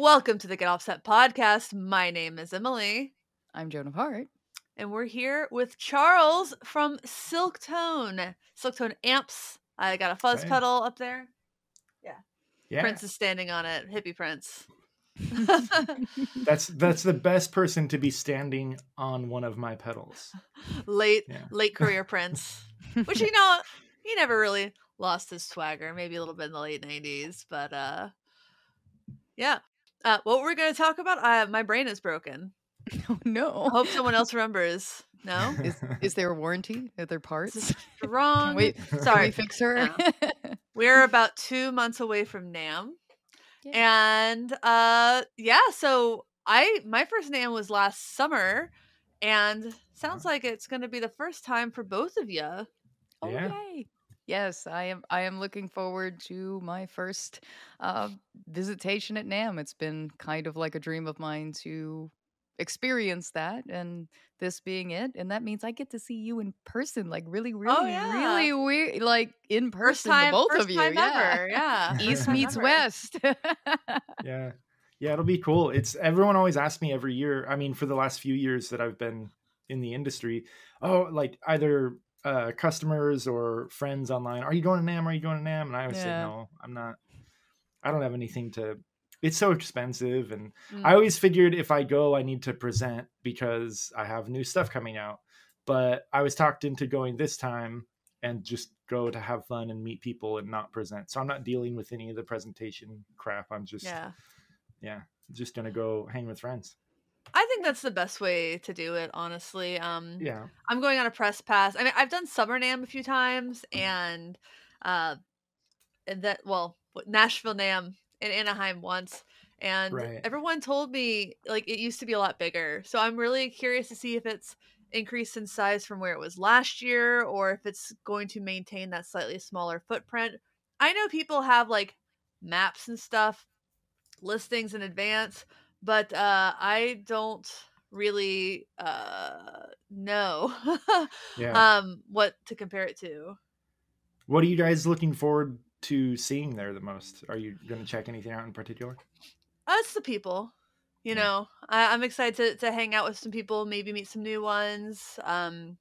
Welcome to the Get Offset podcast. My name is Emily, I'm Joan of Heart. and we're here with Charles from Silktone. Silktone amps. I got a fuzz Right. pedal up there. Yeah, Prince is standing on it. Hippie Prince. that's that's the best person to be standing on one of my pedals. late Yeah. late career Prince. Which you know, he never really lost his swagger. Maybe a little bit in the late nineties, but uh, yeah. Uh, what were we're gonna talk about? Uh, my brain is broken. oh no. I hope someone else remembers. No, Is, is there a warranty? Are there parts? this is wrong. Can we, can Sorry. we fix her? We're about two months away from NAMM, Yay. and uh, yeah. So I my first NAMM was last summer, and sounds like it's gonna be the first time for both of you. oh Yeah. yay. Yes, I am I am looking forward to my first uh, visitation at NAMM. It's been kind of like a dream of mine to experience that and this being it and that means I get to see you in person like really really Oh, yeah. really weird like in First person time, the both first of you time yeah. ever. Yeah, East meets ever. west. yeah, yeah, it'll be cool. It's everyone always asks me every year. I mean, for the last few years that I've been in the industry, oh, like either uh, customers or friends online, are you going to NAMM? Are you going to NAMM? And I always say no, I'm not. I don't have anything to. It's so expensive, and Mm. I always figured if I go, I need to present because I have new stuff coming out. But I was talked into going this time and just go to have fun and meet people and not present. So I'm not dealing with any of the presentation crap. I'm just yeah, yeah. just gonna go hang with friends. I think that's the best way to do it, honestly. Um, Yeah. I'm going on a press pass. I mean, I've done Summer NAMM a few times, and uh, and that well, Nashville NAMM in Anaheim once, and Right. everyone told me like it used to be a lot bigger. So I'm really curious to see if it's increased in size from where it was last year, or if it's going to maintain that slightly smaller footprint. I know people have like maps and stuff, listings in advance, but uh, I don't really uh, know Yeah. um, what to compare it to. what are you guys looking forward to seeing there the most? Are you gonna check anything out in particular? Us, the people. You Yeah. know, I, I'm excited to, to hang out with some people, maybe meet some new ones. Um,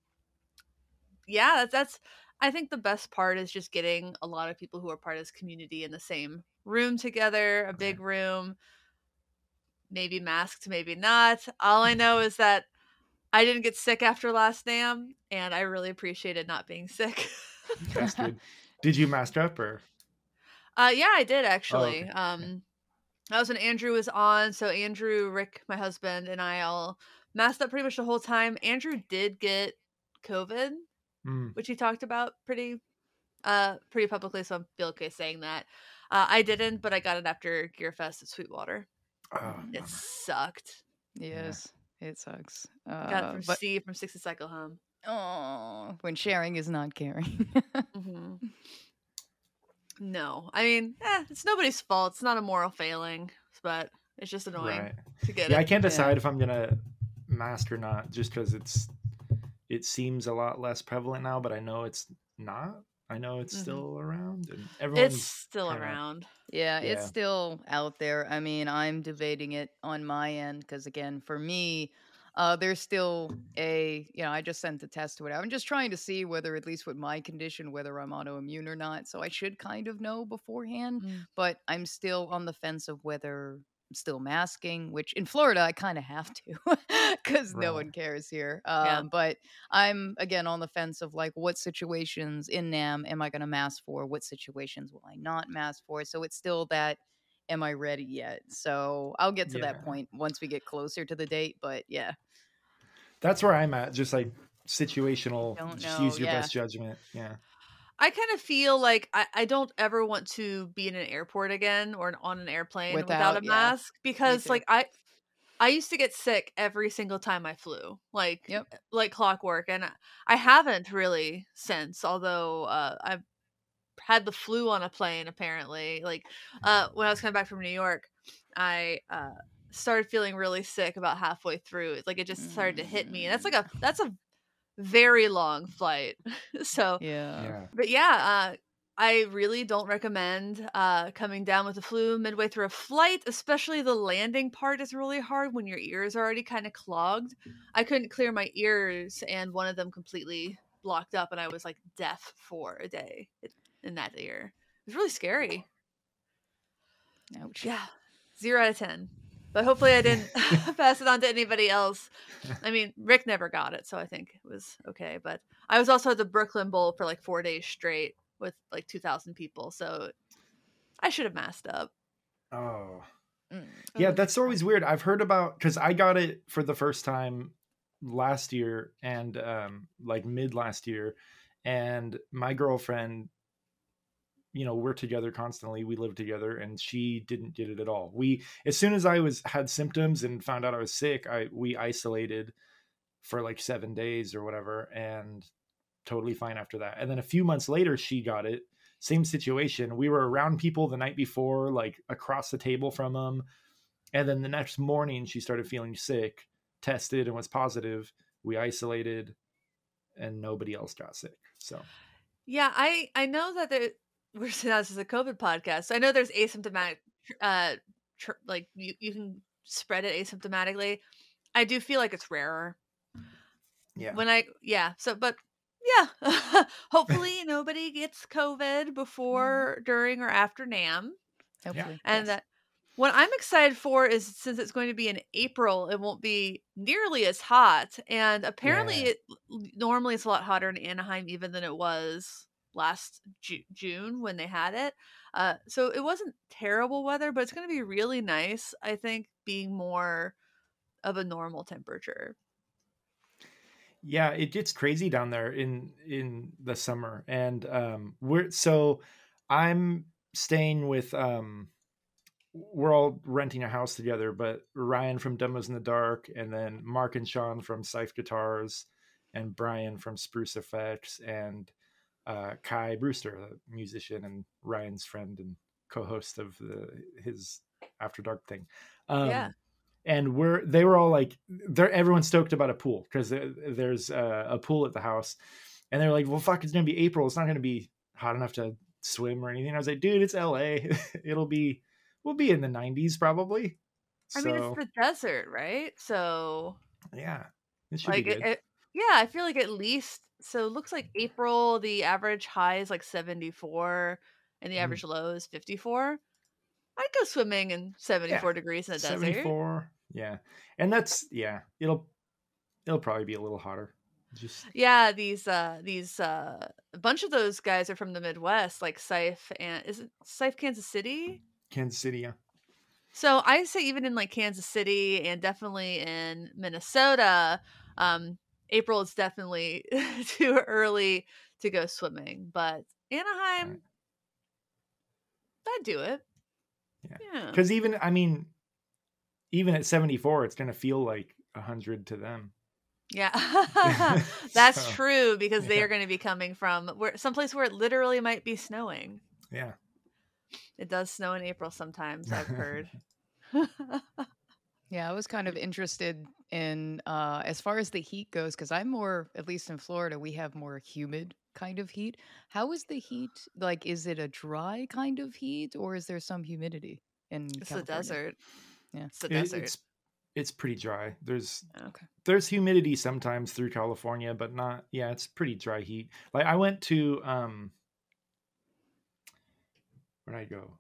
yeah, that's, that's. I think the best part is just getting a lot of people who are part of this community in the same room together, a big room, maybe masked, maybe not. All I know is that I didn't get sick after last NAMM, and I really appreciated not being sick. That's good. Did you mask up or? Uh, yeah, I did actually. okay. Um, that was when Andrew was on. So Andrew, Rick, my husband, and I all masked up pretty much the whole time. Andrew did get COVID, Mm, which he talked about pretty, uh, pretty publicly. So I'm feel okay saying that. Uh, I didn't, but I got it after Gearfest at Sweetwater. Oh, It sucked. yes, it sucks. Got Uh, it from but Steve from Sixty Cycle Hum. oh, when sharing is not caring. hmm No, I mean, eh, it's nobody's fault. It's not a moral failing, but it's just annoying right. to get Yeah, I can't Yeah. decide if I'm gonna mask or not, just because it's it seems a lot less prevalent now, but I know it's not. I know it's Mhm. still around, and everyone's It's still kinda- around. Yeah, Yeah. it's still out there. I mean, I'm debating it on my end because, again, for me, uh, there's still a, you know, I just sent the test to it. I'm just trying to see whether, at least with my condition, whether I'm autoimmune or not. So I should kind of know beforehand, Mm. but I'm still on the fence of whether still masking, which in Florida, I kind of have to because no one cares here. Yeah. Um, But I'm, again, on the fence of like, what situations in NAMM am I going to mask for? What situations will I not mask for? So it's still that am I ready yet? So I'll get to Yeah. that point once we get closer to the date. But yeah, That's where I'm at. Just like situational. Just use your yeah. best judgment. Yeah. I kind of feel like I, I don't ever want to be in an airport again or on an airplane without, Without- a yeah, mask because like I I used to get sick every single time I flew. Like Yep. like clockwork and I- I haven't really since although uh I've had the flu on a plane apparently. Like uh when I was coming back from New York, I uh started feeling really sick about halfway through. It's like it just started to hit me. And that's like a that's a very long flight. so yeah, yeah. but yeah, uh, I really don't recommend uh, coming down with the flu midway through a flight, especially the landing part is really hard when your ears are already kind of clogged. I couldn't clear my ears, and one of them completely blocked up, and I was like deaf for a day in that ear. It was really scary. Ouch. Yeah, zero out of 10. But hopefully I didn't pass it on to anybody else. I mean, Rick never got it, so I think it was okay. But I was also at the Brooklyn Bowl for like four days straight with like 2,000 people. So I should have masked up. Oh. Mm. Yeah, that's always weird. I've heard about because I got it for the first time last year and um like mid last year and my girlfriend you know we're together constantly we live together and she didn't get it at all. We as soon as i was had symptoms and found out i was sick i we isolated for like seven days or whatever and totally fine after that. And then a few months later she got it. Same situation. We were around people the night before like across the table from them and then the next morning she started feeling sick tested and was positive. We isolated and nobody else got sick so. Yeah, I I know that there, we're saying this is a COVID podcast. So I know there's asymptomatic, uh, tr- like you, you can spread it asymptomatically. I do feel like it's rarer. yeah When I, yeah. So, but yeah, hopefully nobody gets COVID before, during, or after NAMM. Hopefully. And yes. that what I'm excited for is since it's going to be in April, it won't be nearly as hot. And apparently, Yeah. it normally it's a lot hotter in Anaheim even than it was last Ju- June when they had it. Uh, so it wasn't terrible weather, but it's going to be really nice. I think being more of a normal temperature. yeah it gets crazy down there in in the summer and um we're so i'm staying with um we're all renting a house together but ryan from demos in the dark and then mark and sean from Sife guitars and brian from spruce effects and uh kai brewster a musician and ryan's friend and co-host of the his after dark thing. Um Yeah. and we're they were all like they're everyone's stoked about a pool because there's uh, a pool at the house. And they're like well fuck it's gonna be april. It's not gonna be hot enough to swim or anything. I was like dude it's la it'll be we'll be in the 90s probably. I mean, it's the desert, right? So yeah. It should like be it, good it- yeah i feel like at least so it looks like april the average high is like 74 and the Mhm. average low is 54 i'd go swimming in 74 degrees in the desert. 74 yeah and that's yeah it'll it'll probably be a little hotter just yeah these uh these uh a bunch of those guys are from the midwest like Sife and is it Sife kansas city? Kansas city yeah. So I say even in like Kansas City and definitely in Minnesota, um, April is definitely too early to go swimming. But Anaheim, Right. I'd do it. Yeah. Yeah. because even i mean even at 74 it's gonna feel like 100 to them Yeah. That's So, true because they are going to be coming from where someplace where it literally might be snowing. yeah It does snow in April sometimes, I've heard. Yeah, I was kind of interested in uh, as far as the heat goes, because I'm more, at least in Florida, we have more humid kind of heat. How is the heat? Like, is it a dry kind of heat, or is there some humidity in it's the desert. Yeah. It's the It- desert. it's it's pretty dry there's Okay. there's humidity sometimes through california but not yeah it's pretty dry heat like i went to um where'd i go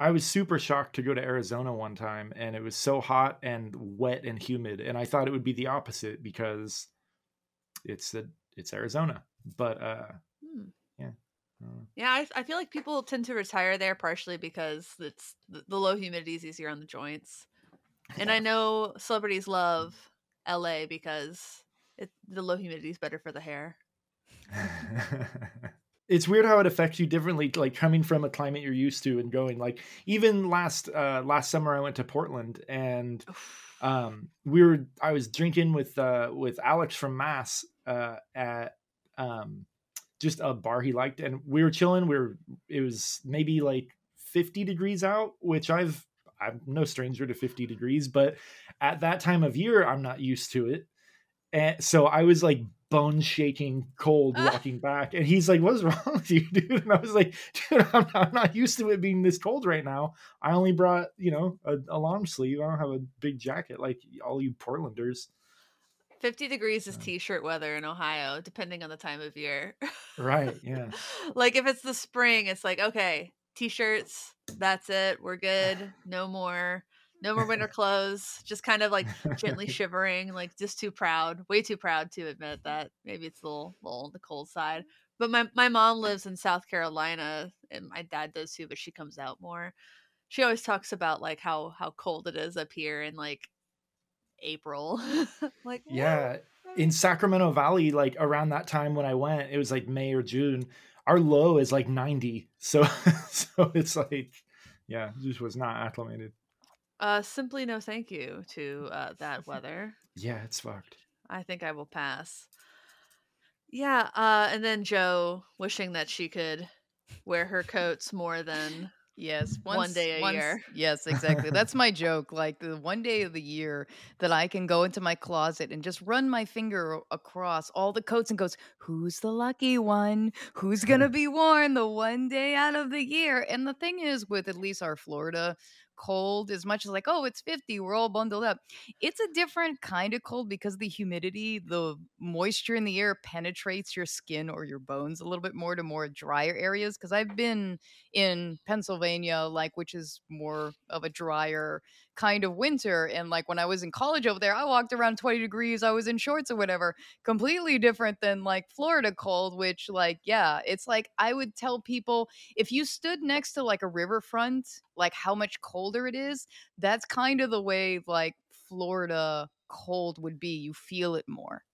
i was super shocked to go to arizona one time and it was so hot and wet and humid and i thought it would be the opposite because it's the it's arizona but uh Hmm. uh, Yeah, I, I feel like people tend to retire there partially because it's the, the low humidity is easier on the joints, and I know celebrities love L.A. because it, the low humidity is better for the hair. it's weird how it affects you differently like coming from a climate you're used to and going like even last uh last summer i went to portland and um we were i was drinking with uh with alex from mass uh at um just a bar he liked and we were chilling we were it was maybe like 50 degrees out which i've i'm no stranger to 50 degrees but at that time of year i'm not used to it. And so i was like bone shaking cold ah. walking back and he's like what's wrong with you dude? And i was like dude I'm not, I'm not used to it being this cold right now. I only brought you know a, a long sleeve. I don't have a big jacket like all you portlanders. 50 degrees is t-shirt weather in ohio depending on the time of year. Right yeah. Like if it's the spring it's like okay t-shirts that's it we're good no more no more winter clothes just kind of like gently shivering like just too proud way too proud to admit that maybe it's a little, little on the cold side. But my, my mom lives in south carolina and my dad does too but she comes out more. She always talks about like how how cold it is up here in like april. Like yeah in sacramento valley like around that time when i went it was like may or june our low is like 90 so so it's like yeah just was not acclimated uh, simply no thank you to uh, that weather. Yeah, it's fucked. I think I will pass. Yeah, uh, and then Joe wishing that she could wear her coats more than Yes, once, one day a once, year. Yes, exactly. That's my joke. Like the one day of the year that I can go into my closet and just run my finger across all the coats and goes, "Who's the lucky one? Who's gonna be worn the one day out of the year?" And the thing is, with at least our Florida cold as much as like oh it's 50 we're all bundled up. It's a different kind of cold because the humidity the moisture in the air penetrates your skin or your bones a little bit more to more drier areas because i've been in pennsylvania like which is more of a drier kind of winter and like when i was in college over there i walked around 20 degrees i was in shorts or whatever completely different than like florida cold which like yeah it's like i would tell people if you stood next to like a riverfront like how much colder it is that's kind of the way like florida cold would be you feel it more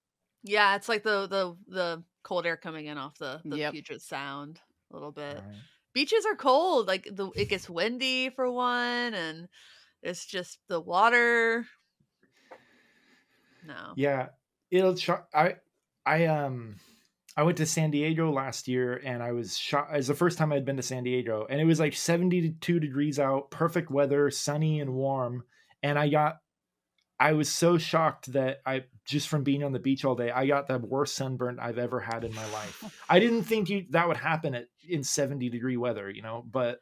Yeah, it's like the the the cold air coming in off the the Yep. Puget Sound a little bit. Right. Beaches are cold. Like the it gets windy for one, and it's just the water. No. Yeah, it'll. Sh- I I um I went to San Diego last year, and I was shot. It was the first time I'd been to San Diego, and it was like seventy two degrees out, perfect weather, sunny and warm, and I got. I was so shocked that I just from being on the beach all day, I got the worst sunburn I've ever had in my life. I didn't think you that would happen at in 70 degree weather, you know, but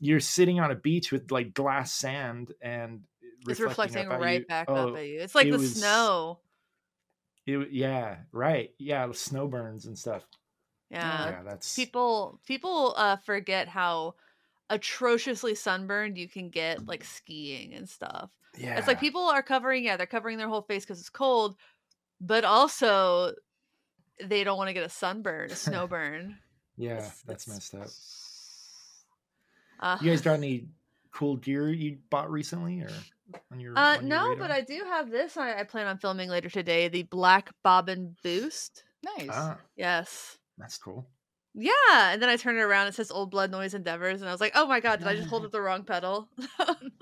you're sitting on a beach with like glass sand and It's reflecting reflecting right you. back Oh, up at you. It's like it the was- snow. It, yeah, right. Yeah, snow burns and stuff. Yeah. yeah, that's people people uh forget how atrociously sunburned you can get like skiing and stuff. yeah. It's like people are covering, yeah, they're covering their whole face because it's cold, but also they don't want to get a sunburn, a snow burn. Yeah, It's- that's it's- messed up. Uh, You guys got any cool gear you bought recently, or on your? uh, on your no, radar? but I do have this. I, I plan on filming later today. The Black Bobbin Boost. nice Ah, Yes. that's cool. Yeah, and then I turn it around. It says Old Blood Noise Endeavors, and I was like, "Oh my god, did I just hold up the wrong pedal?"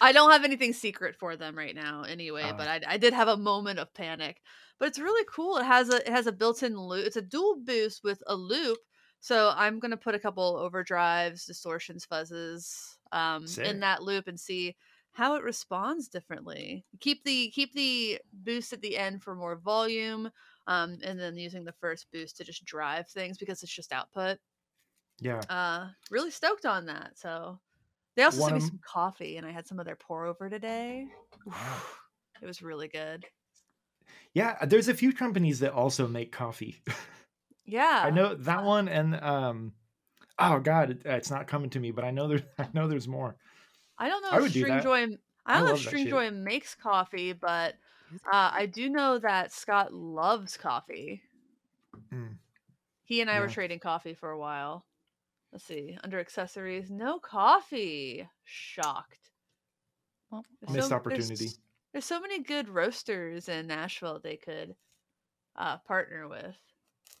I don't have anything secret for them right now, anyway. Ah. but I, I did have a moment of panic. But it's really cool. It has a it has a built-in loop. It's a dual boost with a loop. So I'm gonna put a couple overdrives, distortions, fuzzes um, Sick. in that loop and see how it responds differently. Keep the keep the boost at the end for more volume, um, and then using the first boost to just drive things because it's just output. yeah, Uh, really stoked on that. So they also One sent me some coffee, and I had some of their pour over today. It was really good. yeah. There's a few companies that also make coffee. Yeah, I know that one, and um, oh god, it, it's not coming to me, but I know there's I know there's more. I don't know I if would do String that. Joy. I I don't know if love that String. Joy makes coffee, but uh, I do know that Scott loves coffee. Mm. He and I were trading coffee for a while. Let's see. Under accessories, no coffee. Shocked. Well, Missed so- opportunity. There's, there's so many good roasters in Nashville they could uh, partner with.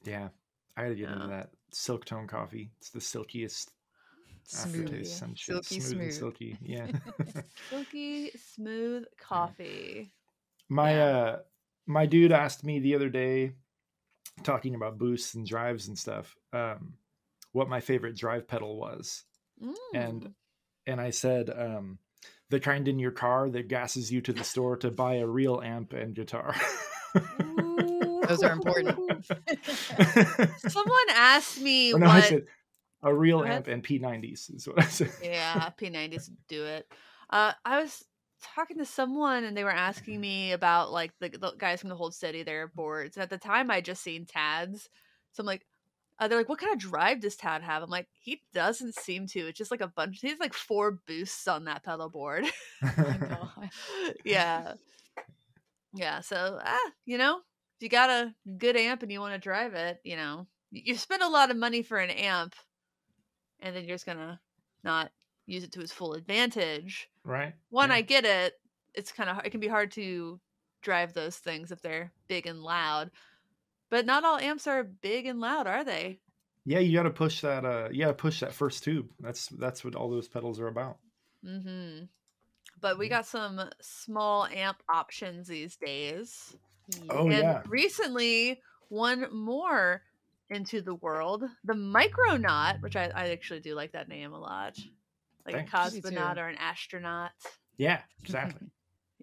Yeah, I gotta get into that Silktone coffee. It's the silkiest Smooth. aftertaste. and shit. Silky smooth, and smooth. silky. Yeah. Silky smooth coffee. my Yeah. uh my dude asked me the other day talking about boosts and drives and stuff um what my favorite drive pedal was and Mm. and i said um the kind in your car that gasses you to the store to buy a real amp and guitar Those are important. Someone asked me Or no, what. I said a real amp and P90s is what I said. yeah, P90s do it. Uh, I was talking to someone and they were asking me about like the, the guys from the Hold Steady, their boards. And at the time, I just seen Tads, so I'm like, uh, they're like, "What kind of drive does Tad have?" I'm like, "He doesn't seem to. It's just like a bunch. He has like four boosts on that pedal board." Oh my God. yeah, yeah. So ah, you know, if you got a good amp and you want to drive it, you know, you spend a lot of money for an amp, and then you're just gonna not use it to its full advantage. right? One, Yeah. I get it. It's kind of it can be hard to drive those things if they're big and loud. But not all amps are big and loud, are they? Yeah, you got to push that. Uh, you got to push that first tube. That's that's what all those pedals are about. Mm-hmm. But we got some small amp options these days. Oh and yeah, recently, one more into the world, the Micronaut, which I, I actually do like that name a lot. Like Thanks. a cosmonaut or an astronaut. yeah, exactly.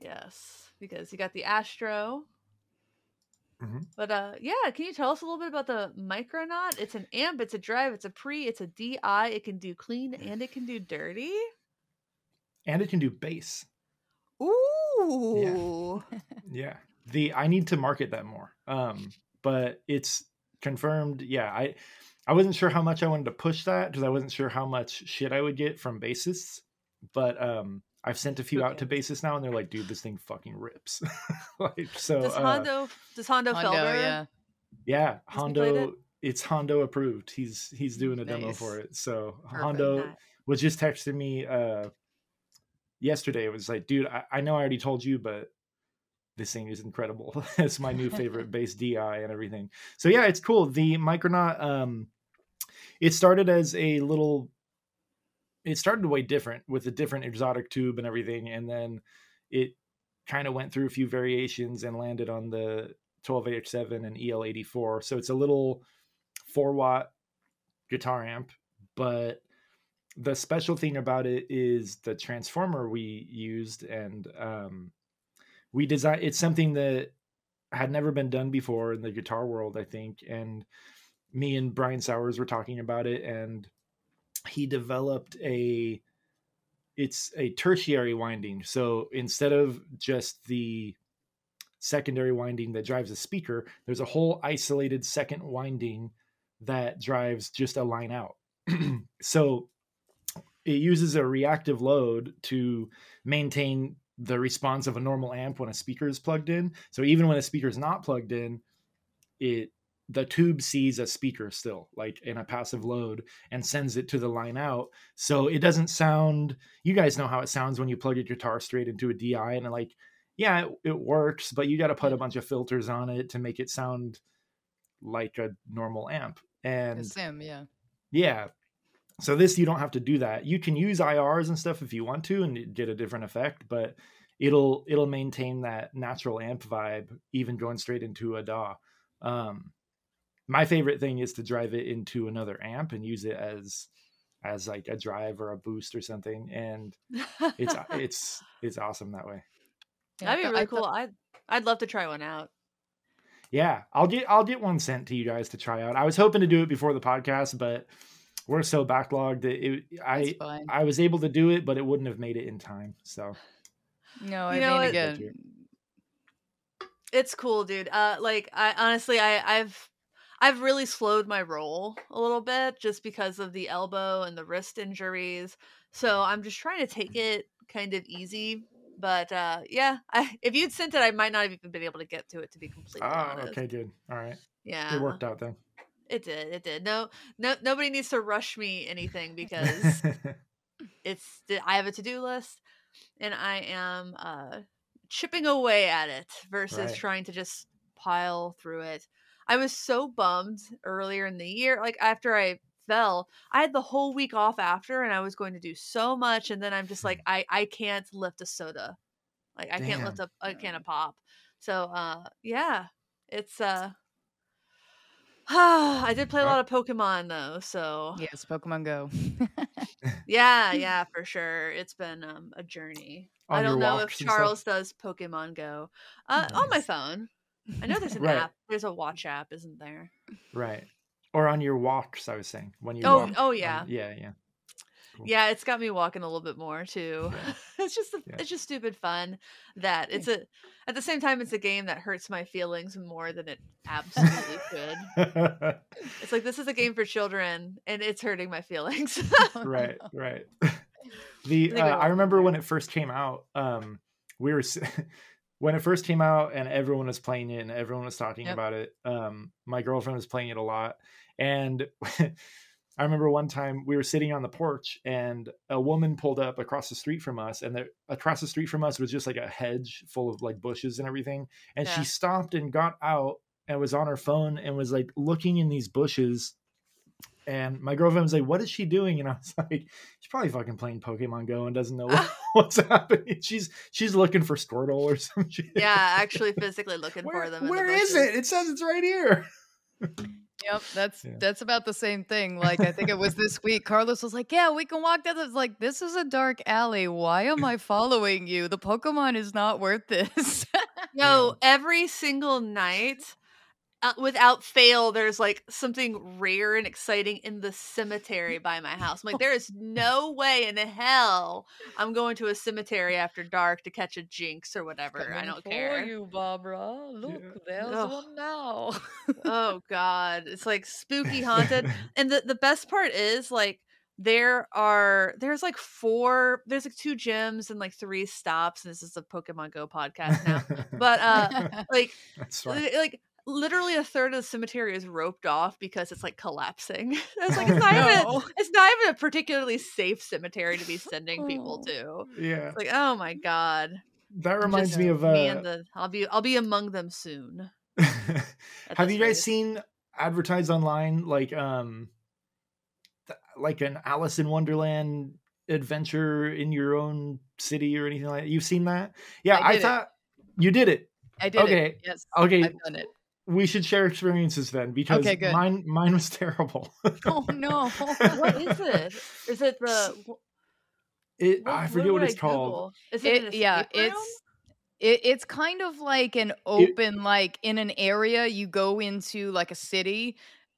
Yes, because you got the Astro. Mhm. But uh yeah, can you tell us a little bit about the Micronaut? It's an amp, it's a drive, it's a pre, it's a DI, it can do clean and it can do dirty. and it can do bass. Ooh. Yeah, the I need to market that more. Um, but it's confirmed. Yeah, I I wasn't sure how much I wanted to push that because I wasn't sure how much shit I would get from bassists. But um, I've sent a few out to bassists now, and they're like, "Dude, this thing fucking rips." like so. does uh, Hondo does Hondo, Hondo, Felber? yeah. Yeah, Has he it? Hondo. It's Hondo approved. He's he's doing a demo for it. So Perfect. Hondo Nice. was just texting me uh yesterday. It was like, dude, I, I know I already told you, but this thing is incredible. it's my new favorite bass DI and everything. So yeah, it's cool. The Micronaut, um, it started as a little. It started way different with a different exotic tube and everything, and then it kind of went through a few variations and landed on the 12AH7 and EL84. So it's a little four watt guitar amp, but the special thing about it is the transformer we used and um, we designed it's something that had never been done before in the guitar world i think and me and brian sowers were talking about it and he developed a it's a tertiary winding. So instead of just the secondary winding that drives a speaker there's a whole isolated second winding that drives just a line out. So it uses a reactive load to maintain the response of a normal amp when a speaker is plugged in. So even when a speaker is not plugged in, it the tube sees a speaker still, like in a passive load, and sends it to the line out. So it doesn't sound. You guys know how it sounds when you plug a guitar straight into a DI, and like, yeah, it, it works, but you got to put a bunch of filters on it to make it sound like a normal amp. A And sim, yeah. yeah. So this you don't have to do that. You can use IRs and stuff if you want to and get a different effect, but it'll it'll maintain that natural amp vibe even going straight into a DAW. Um my favorite thing is to drive it into another amp and use it as as like a drive or a boost or something and it's it's it's awesome that way. Yeah, That'd be I really thought- cool. I'd I'd love to try one out. Yeah, I'll get I'll get one sent to you guys to try out. I was hoping to do it before the podcast, but we're so backlogged that it, I. I was able to do it, but it wouldn't have made it in time. So No, You I know mean what? again. It's cool, dude. Uh like I honestly I I've I've really slowed my roll a little bit just because of the elbow and the wrist injuries. So I'm just trying to take it kind of easy. But uh yeah, I, if you'd sent it, I might not have even been able to get to it to be completely oh, honest. okay, good. All right, Yeah. it worked out then. It did. It did. No, no, nobody needs to rush me anything because it's I have a to do list, and I am uh, chipping away at it versus Right. trying to just pile through it. I was so bummed earlier in the year, like after I fell, I had the whole week off after, and I was going to do so much, and then I'm just like, I I can't lift a soda, like I can't lift Damn. a, a can of pop. So uh, yeah, it's uh. I did play a lot of Pokemon though, so Yes, Pokemon Go. yeah, yeah, for sure. It's been um, a journey. I On your don't know if walks and stuff? Charles does Pokemon Go uh, on my phone. I know there's an Right. app. There's a watch app, isn't there? right. Or on your walks, I was saying when you. Oh, walk oh yeah. yeah, yeah. Cool. Yeah, it's got me walking a little bit more too. Yeah. it's just a, Yeah. it's just stupid fun that it's a at the same time it's a game that hurts my feelings more than it absolutely could. It's like this is a game for children and it's hurting my feelings. right, right. The think uh, I remember remember. when it first came out. Um, we were when it first came out, and everyone was playing it, and everyone was talking Yep. about it. Um, my girlfriend was playing it a lot, and I remember one time we were sitting on the porch, and a woman pulled up across the street from us, and there, across the street from us was just like a hedge full of like bushes and everything, and she stopped and got out and was on her phone and was like looking in these bushes and my girlfriend was like, "What is she doing?" And I was like, "She's probably fucking playing Pokemon Go and doesn't know what, what's happening. She's she's looking for Squirtle or some shit." yeah, actually physically looking Where, for them. in the where is it? It says it's right here. Yep, that's Yeah. that's about the same thing. Like I think it was this week. Carlos was like, "Yeah, we can walk down this." Like this is a dark alley. Why am I following you? The Pokemon is not worth this. No, every single night, uh, without fail, there's like something rare and exciting in the cemetery by my house. I'm like, there is no way in hell I'm going to a cemetery after dark to catch a Jynx or whatever. I don't for care. you, Barbara. Look, Yeah. there's Ugh. one now. oh god it's like spooky haunted and the, the best part is like there are there's like four there's like two gyms and like three stops and this is a pokemon go podcast now but uh like fine. like literally a third of the cemetery is roped off because it's like collapsing it's like it's not even it's not even a particularly safe cemetery to be sending people Oh. to Yeah, it's like oh my god that reminds Just me of. Uh, me and the i'll be i'll be among them soon have you guys rate. seen advertised online like um, th- like an Alice in Wonderland adventure in your own city or anything like that? You've seen that? Yeah, I I, did it. thought you did it. I did Okay. it. Yes, Okay, I've done it. We should share experiences then because Okay, good. mine mine was terrible. Oh no! what is it is it the It, What- I forget what, would it's I called. Is it, It, yeah, escape room? it's it, it's kind of like an open, like in an area you go into like a city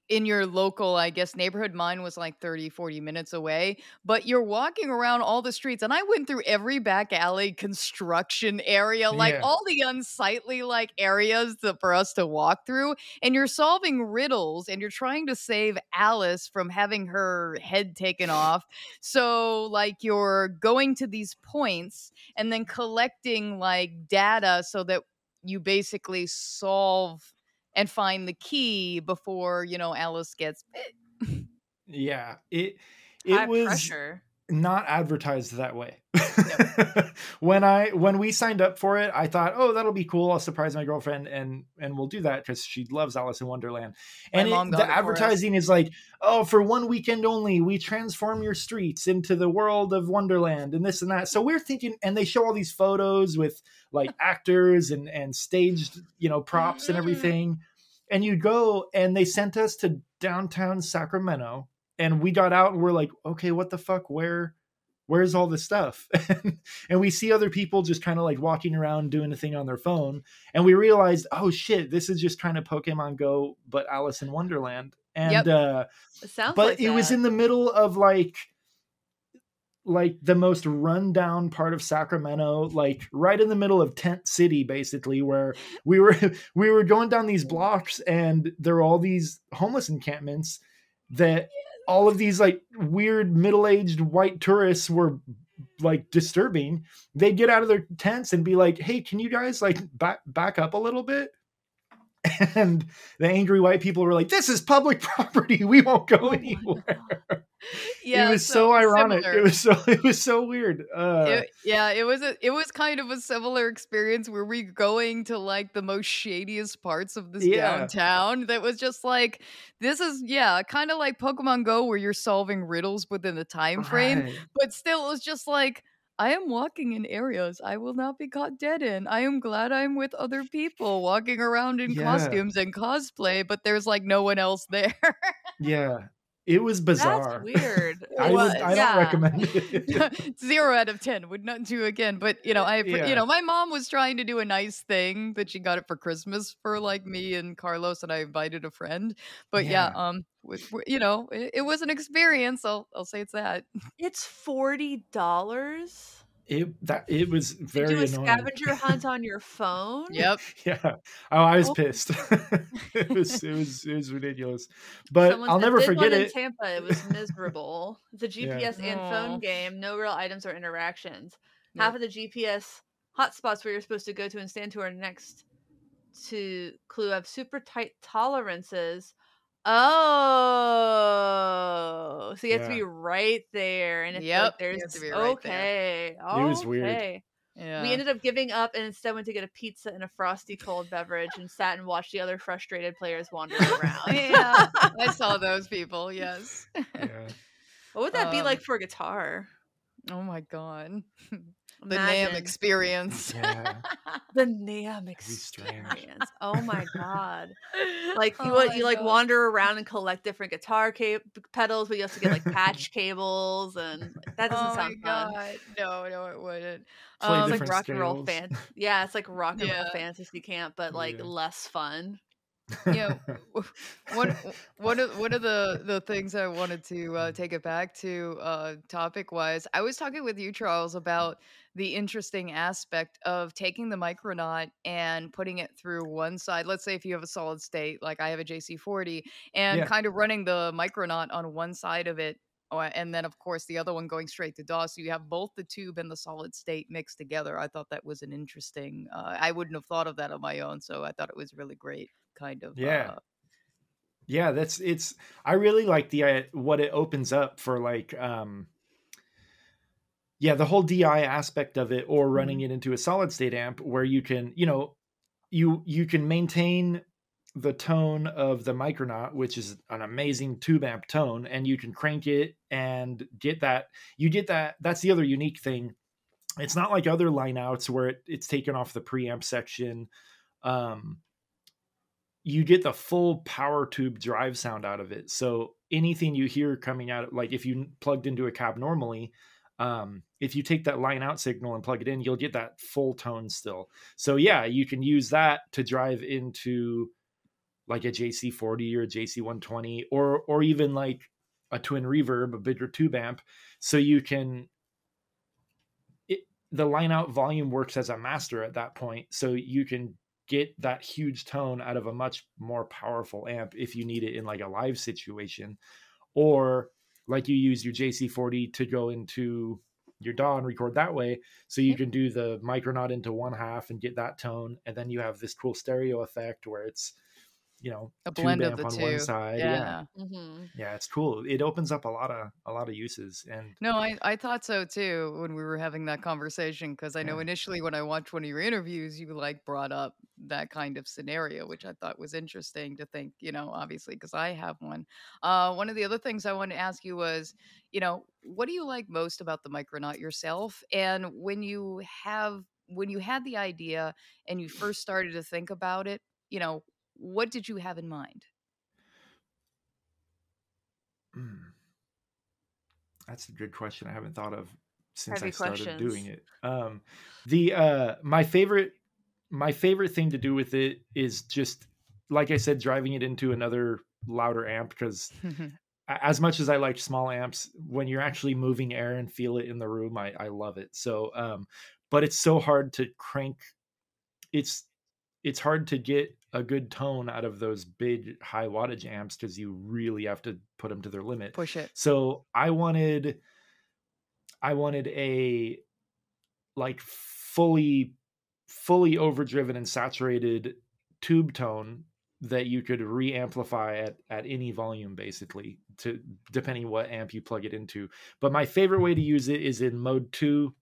in your local, I guess, neighborhood. Mine was like 30, 40 minutes away, but you're walking around all the streets. And I went through every back alley construction area, like Yeah. all the unsightly like areas that for us to walk through. And you're solving riddles and you're trying to save Alice from having her head taken off. So, like, you're going to these points and then collecting like data so that you basically solve and find the key before you know Alice gets bit. Yeah, it it High was pressure. Not advertised that way. when I when we signed up for it, I thought, oh, that'll be cool. I'll surprise my girlfriend and and we'll do that because she loves Alice in Wonderland. My And it- the it for us. advertising is like, oh, for one weekend only, we transform your streets into the world of Wonderland and this and that. So we're thinking, and they show all these photos with like actors and and staged, you know, props and Mhm. everything. And you go, and they sent us to downtown Sacramento, and we got out and we're like, okay, what the fuck? Where? Where's all this stuff? and we see other people just kind of like walking around doing a thing on their phone. And we realized, oh shit, this is just kind of Pokemon Go, but Alice in Wonderland. And Yep. uh It sounds but like it was in the middle of like like the most rundown part of Sacramento, like right in the middle of Tent City, basically, where we were we were going down these blocks and there were all these homeless encampments that all of these like weird middle-aged white tourists were like disturbing. They'd get out of their tents and be like, "Hey, can you guys like back back up a little bit?" And the angry white people were like, "This is public property. We won't go Oh anywhere." Yeah, it was so, ironic. similar. It was so it was so weird. Uh, It- yeah, it was a it was kind of a similar experience where we going to like the most shadiest parts of this Yeah. downtown that was just like this is yeah, kind of like Pokemon Go where you're solving riddles within the time frame, right. but still it was just like I am walking in areas I will not be caught dead in. I am glad I'm with other people walking around in Yeah. costumes and cosplay, but there's like no one else there. Yeah. It was bizarre. That's weird. I was, I yeah. don't recommend it. Zero out of ten would not do again. But you know, I Yeah. you know, my mom was trying to do a nice thing that she got it for Christmas for like me and Carlos, and I invited a friend. But yeah, um, you know, it, it was an experience. I'll I'll say it's that. It's forty dollars it that it was to very do a annoying. scavenger hunt on your phone. Yep. Yeah. Oh, I was Oh. pissed. it was it was it was ridiculous. But Someone I'll never forget one in it. Tampa. It was miserable. it's a Yeah. GPS and Aw. phone game. No real items or interactions. Half of the GPS hotspots where you're supposed to go to and stand to are next to Clue have super tight tolerances. Oh, so you have to be right there, and it's Yep, like there's to be right there. okay. It was weird. okay. Yeah. We ended up giving up and instead went to get a pizza and a frosty cold beverage and sat and watched the other frustrated players wander around. yeah, I saw those people. Yes. Yeah. What would that be Um, like for a guitar? Oh my god. The Imagine. NAMM experience. Yeah. The NAMM experience. Oh my god! Like you, Oh what my you like God. wander around and collect different guitar ca- pedals, but you have to get like patch cables, and that doesn't oh sound my fun. god. No, no, it wouldn't. Play Um, It's like different rock and roll scales. fan. Yeah, it's like rock and roll fantasy camp, but like Yeah. less fun. Yeah. one one of one of the the things I wanted to uh, take it back to uh, topic wise, I was talking with you, Charles, about the interesting aspect of taking the Micronaut and putting it through one side. Let's say if you have a solid state, like I have a JC40, and Yeah. kind of running the Micronaut on one side of it. And then, of course, the other one going straight to DAW. So you have both the tube and the solid state mixed together. I thought that was an interesting. Uh, I wouldn't have thought of that on my own, so I thought it was really great. Kind of. Yeah. uh, yeah that's it's i really like the uh, what it opens up for like um yeah the whole di aspect of it or running it into a solid state amp where you can you know you you can maintain the tone of the micronaut which is an amazing tube amp tone and you can crank it and get that you get that that's the other unique thing it's not like other line outs where it, it's taken off the preamp section um you get the full power tube drive sound out of it. So anything you hear coming out, like if you plugged into a cab normally, um, if you take that line out signal and plug it in, you'll get that full tone still. So yeah, you can use that to drive into like a JC40 or a JC120 or or even like a twin reverb, a bigger tube amp. So you can it, the line out volume works as a master at that point. So you can get that huge tone out of a much more powerful amp if you need it in like a live situation or like you use your JC40 to go into your DAW and record that way so you Yep. can do the micronaut into one half and get that tone and then you have this cool stereo effect where it's you know a tube blend of the on two. one side yeah. yeah. hmm yeah it's cool it opens up a lot of a lot of uses and No, I, I thought so too when we were having that conversation because I know Yeah. initially when I watched one of your interviews, you like brought up that kind of scenario, which I thought was interesting to think, you know, obviously because I have one. Uh, one of the other things I wanted to ask you was, you know, what do you like most about the Micronaut yourself? And when you have, when you had the idea and you first started to think about it, you know, what did you have in mind? Mm. That's a good question. I haven't thought of since Heavy I started questions. doing it. Um, the uh, my favorite my favorite thing to do with it is just like I said, driving it into another louder amp because as much as I like small amps, when you're actually moving air and feel it in the room, I, I love it. So, um, but it's so hard to crank. It's it's hard to get a good tone out of those big high wattage amps because you really have to put them to their limit. Push it. So I wanted, I wanted a like fully, fully overdriven and saturated tube tone that you could re-amplify at at any volume basically to depending what amp you plug it into but my favorite way to use it is in mode 2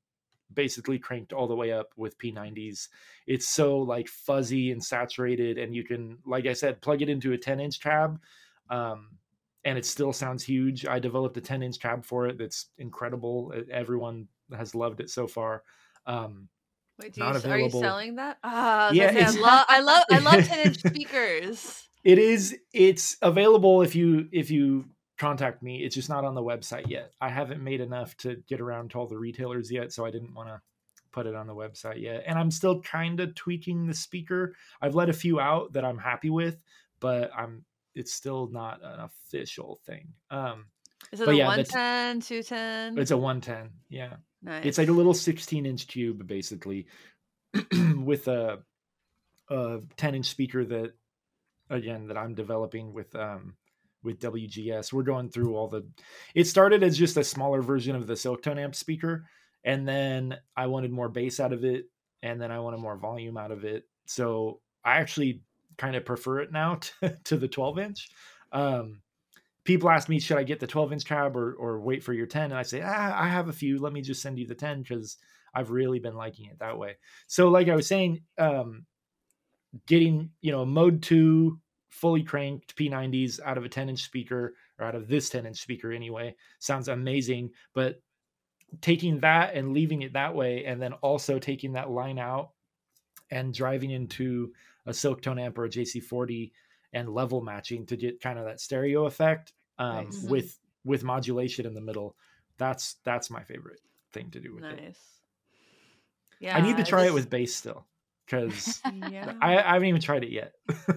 basically cranked all the way up with p90s it's so like fuzzy and saturated and you can like i said plug it into a 10 inch cab um, and it still sounds huge i developed a 10 inch cab for it that's incredible everyone has loved it so far um, Wait, do you, are you selling that? Ah, Yeah, I, love, I love, I love ten inch speakers. it is it's available if you if you contact me. It's just not on the website yet. I haven't made enough to get around to all the retailers yet, so I didn't want to put it on the website yet. And I'm still kind of tweaking the speaker. I've let a few out that I'm happy with, but I'm it's still not an official thing. Um Is it a yeah, that's- 110, 210? it's a 110. Yeah. nice. It's like a little 16 inch cube basically with a a 10 inch speaker that again that I'm developing with um with WGS. We're going through all the it started as just a smaller version of the Silktone amp speaker and then I wanted more bass out of it and then I wanted more volume out of it. So I actually kind of prefer it now to, to the 12 inch. Um people ask me should I get the 12 inch cab or or wait for your 10 and I say ah, I have a few let me just send you the 10 cuz I've really been liking it that way. So like I was saying um getting, you know, mode 2 fully cranked P90s out of a 10 inch speaker or out of this 10 inch speaker anyway sounds amazing, but taking that and leaving it that way and then also taking that line out and driving into a Silktone amp or a JC40 and level matching to get kind of that stereo effect um, Nice. Mhm. with with modulation in the middle. That's that's my favorite thing to do with it. nice. Yeah. I need to try it with bass still because Yeah. I, I haven't even tried it yet.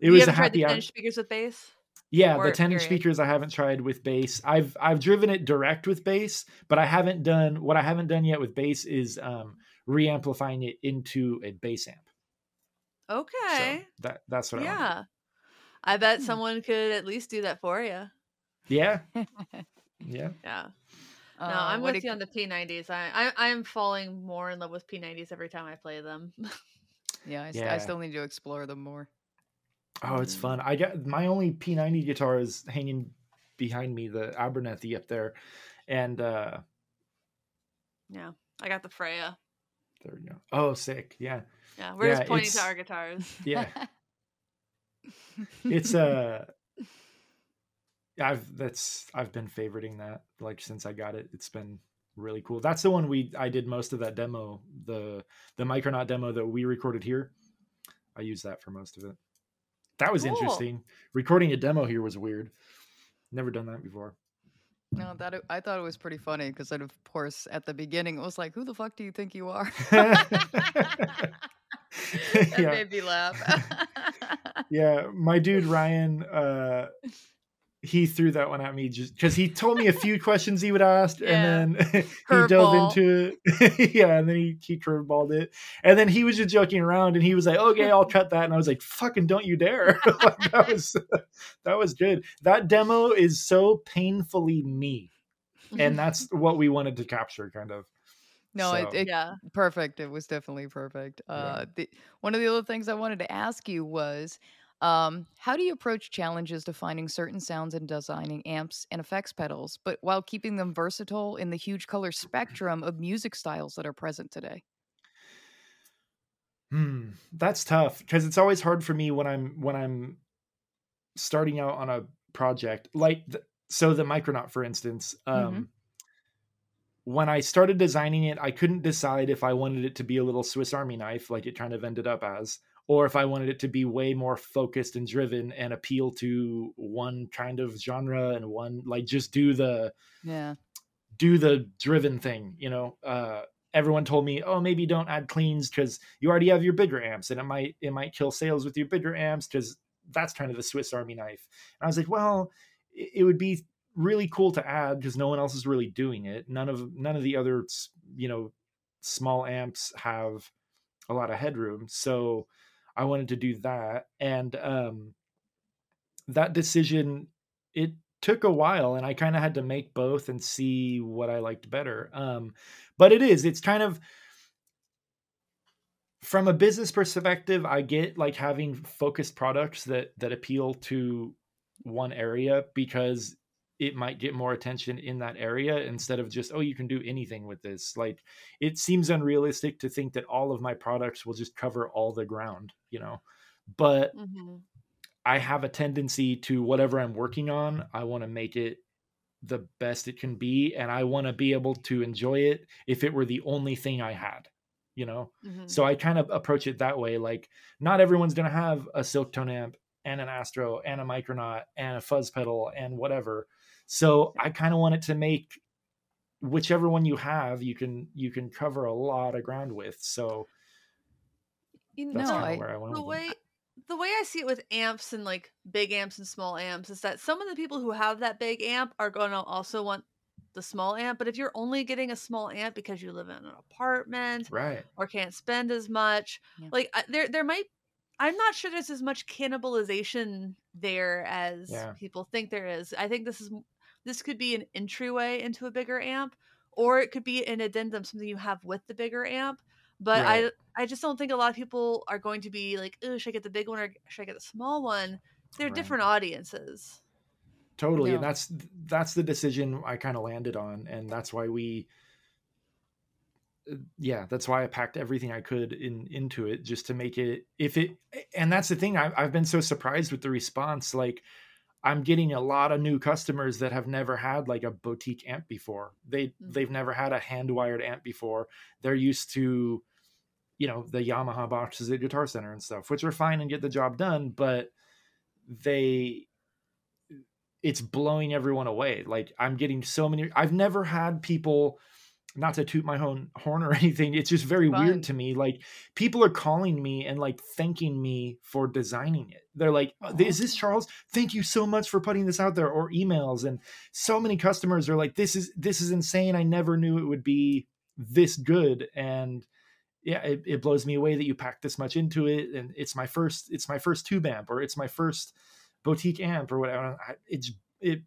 it You was a haven't tried happy the hour. 10 inch speakers with bass? Yeah, or the 10 inch speakers I haven't tried with bass. I've I've driven it direct with bass, but I haven't done what I haven't done yet with bass is um reamplifying it into a bass amp. So Okay. that that's what I want. yeah. I bet Hmm. someone could at least do that for you. Yeah. Yeah. Yeah. Uh, No, I'm what with do you on the P90s. I, I I'm falling more in love with P90s every time I play them. Yeah, I, st- Yeah. I still need to explore them more. Oh, it's fun. I got my only P90 guitar is hanging behind me, the Abernethy up there. And uh yeah. I got the Freya. there we go. Oh, sick. Yeah. Yeah. We're Yeah, just pointing to our guitars. Yeah. it's uh I've that's I've been favoriting that like since I got it. It's been really cool. That's the one we I did most of that demo, the the Micronaut demo that we recorded here. I used that for most of it. That was Cool. interesting. Recording a demo here was weird. Never done that before. no, that I thought it was pretty funny because, of course, at the beginning it was like, "Who the fuck do you think you are?" that yeah. made me laugh. yeah, my dude Ryan, uh, he threw that one at me just because he told me a few questions he would ask, and then he dove Curveball. into it. yeah, and then he he curveballed it, and then he was just joking around, and he was like, "Okay, I'll cut that," and I was like, "Fucking don't you dare!" like, that was that was good. That demo is so painfully me, and that's what we wanted to capture, kind of. no, it, So- it yeah. perfect. It was definitely perfect. Yeah. Uh, the, one of the other things I wanted to ask you was, um, how do you approach challenges defining certain sounds and designing amps and effects pedals, but while keeping them versatile in the huge color spectrum of music styles that are present today? Hmm, that's tough because it's always hard for me when I'm when I'm starting out on a project like the, so the Micronaut for instance. Um, Mhm. When I started designing it, I couldn't decide if I wanted it to be a little Swiss Army knife, like it kind of ended up as, or if I wanted it to be way more focused and driven and appeal to one kind of genre and one like just do the Yeah. do the driven thing you know? Uh everyone told me oh maybe don't add cleans because you already have your bigger amps and it might it might kill sales with your bigger amps because that's kind of the swiss army knife. And i was like well it, it would be really cool to add because no one else is really doing it. None of none of the other you know small amps have a lot of headroom. So i wanted to do that and um that decision it took a while and I kind of had to make both and see what I liked better. Um, but it is, it's kind of from a business perspective, I get like having focused products that that appeal to one area because it might get more attention in that area instead of just oh you can do anything with this like it seems unrealistic to think that all of my products will just cover all the ground you know but hmm I have a tendency to whatever I'm working on, I want to make it the best it can be and I want to be able to enjoy it if it were the only thing I had, you know. hmm So I kind of approach it that way like not everyone's going to have a Silktone amp and an Astro and a Micronaut and a fuzz pedal and whatever. So I kind of wanted to make whichever one you have, you can you can cover a lot of ground with. So You that's No, kind I- where I went. the with it. way the way I see it with amps and like big amps and small amps is that some of the people who have that big amp are going to also want the small amp. But if you're only getting a small amp because you live in an apartment Right. or can't spend as much, Yeah. like I, there there might I'm not sure there's as much cannibalization there as Yeah. people think there is. I think this is this could be an entryway into a bigger amp or it could be an addendum something you have with the bigger amp but Right. i i just don't think a lot of people are going to be like oh should i get the big one or should i get the small one they're Right. different audiences totally and that's that's the decision i kind of landed on and that's why we uh, yeah that's why i packed everything i could in into it just to make it if it and that's the thing I, i've been so surprised with the response like i'm getting a lot of new customers that have never had like a boutique amp before they Mhm. they've never had a hand wired amp before they're used to you know the yamaha boxes at guitar center and stuff which are fine and get the job done but they it's blowing everyone away. Like I'm getting so many. I've never had people, not to toot my own horn or anything. It's just very Fine. weird to me. Like people are calling me and like thanking me for designing it. They're like, "Uh, "Is this Charles? Thank you so much for putting this out there." Or emails, and so many customers are like, "This is this is insane. I never knew it would be this good." And yeah, it, it blows me away that you packed this much into it. And it's my first. It's my first tube amp, or it's my first boutique amp or whatever. I- It's it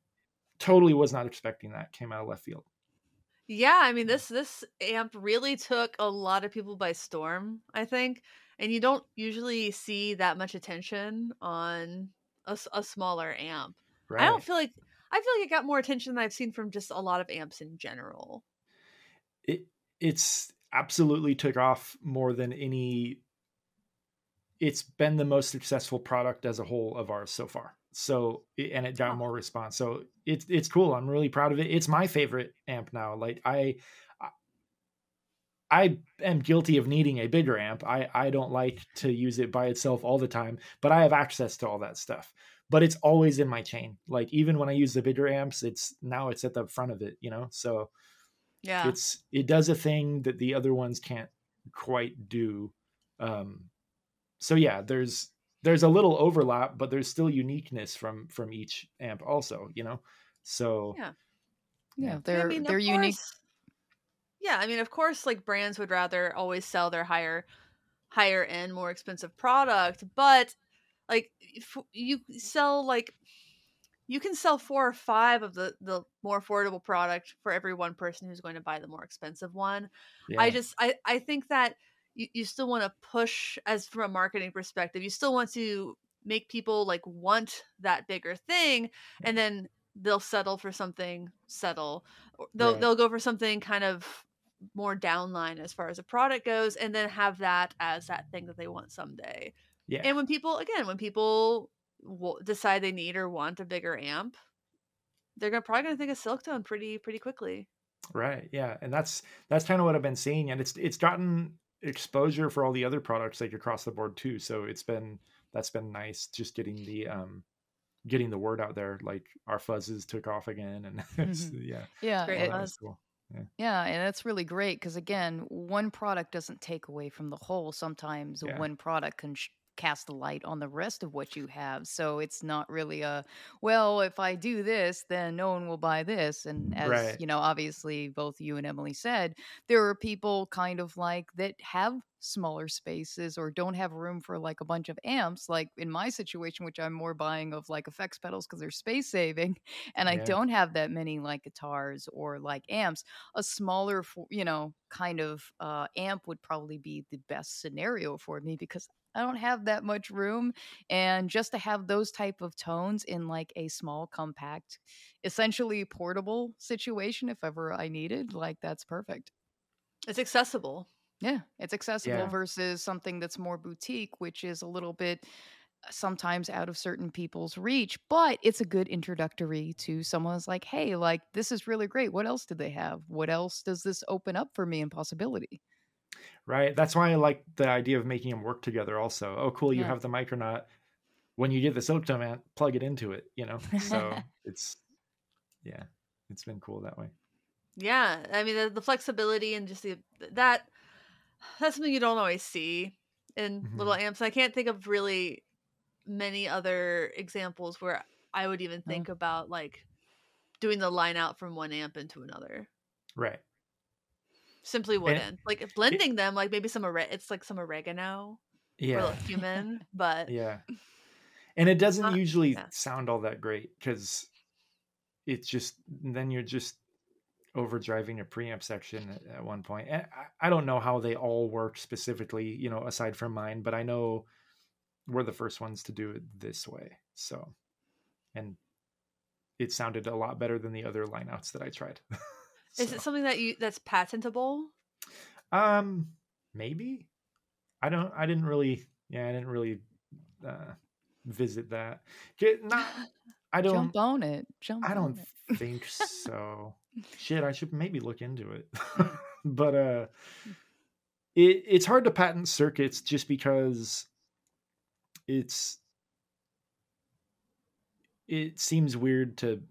totally was not expecting that. Came out of left field. Yeah i mean this this amp really took a lot of people by storm i think and you don't usually see that much attention on a, a smaller amp. Right. i don't feel like i feel like it got more attention than i've seen from just a lot of amps in general. It it's absolutely took off more than any it's been the most successful product as a whole of ours so far so and it got more response so it's it's cool i'm really proud of it it's my favorite amp now like i I- I am guilty of needing a bigger amp. I, I don't like to use it by itself all the time, but I have access to all that stuff. But it's always in my chain. Like even when I use the bigger amps, it's now it's at the front of it, you know? So yeah it's it does a thing that the other ones can't quite do um so yeah there's there's a little overlap but there's still uniqueness from from each amp also you know so Yeah. Yeah, Yeah. They're mean, they're unique. course- Yeah, I mean, of course, like brands would rather always sell their higher, higher end, more expensive product, but like if you sell like you can sell four or five of the the more affordable product for every one person who's going to buy the more expensive one. I just I I think that you, you still want to push as from a marketing perspective. You still want to make people like want that bigger thing, and then they'll settle for something settle. They'll Right. they'll go for something kind of more downline as far as a product goes, and then have that as that thing that they want someday. yeah And when people again, when people w- decide they need or want a bigger amp, they're gonna probably gonna think of Silktone pretty pretty quickly. right yeah and that's that's kind of what i've been seeing and it's it's gotten exposure for all the other products like across the board too. So it's been that's been nice just getting the um getting the word out there like our fuzzes took off again and it's- yeah Yeah, great. it- was cool. Yeah, and that's really great because again, one product doesn't take away from the whole. Sometimes Yeah. one product can sh- cast a light on the rest of what you have. So it's not really a well, if I do this, then no one will buy this. And as Right. you know, obviously both you and Emily said, there are people kind of like that have smaller spaces or don't have room for like a bunch of amps like in my situation which i'm more buying of like effects pedals because they're space saving and i don't have that many like guitars or like amps a smaller you know kind of uh, amp would probably be the best scenario for me because i don't have that much room and just to have those type of tones in like a small compact essentially portable situation if ever i needed like that's perfect It's accessible. yeah, it's accessible Yeah. versus something that's more boutique, which is a little bit uh, sometimes out of certain people's reach, but it's a good introductory to someone's like, hey, like this is really great. What else do they have? What else does this open up for me in possibility? Right that's why i like the idea of making them work together also oh cool you Yeah. have the micronaut when you get the Silktone amp, plug it into it, you know. So it's yeah, it's been cool that way. Yeah, I mean the, the flexibility and just the that that's something you don't always see in Mhm. little amps. I can't think of really many other examples where I would even Oh. think about like doing the line out from one amp into another. Right. Simply And- wouldn't. like blending them, like maybe some ore- it's like some oregano or Yeah. like cumin, but Yeah. And it doesn't Not- usually yeah. sound all that great because it's just then you're just overdriving a preamp section at, at one point. And I, I don't know how they all work specifically, you know, aside from mine, but I know we're the first ones to do it this way. So, and it sounded a lot better than the other lineouts that I tried. is So, it something that you that's patentable? um, maybe I don't. I didn't really. Yeah, I didn't really uh, visit that. Get- Not. I don't. Jump on it. Jump. I don't it. think so. Shit, I should maybe look into it. but uh it it's hard to patent circuits just because it's it seems weird to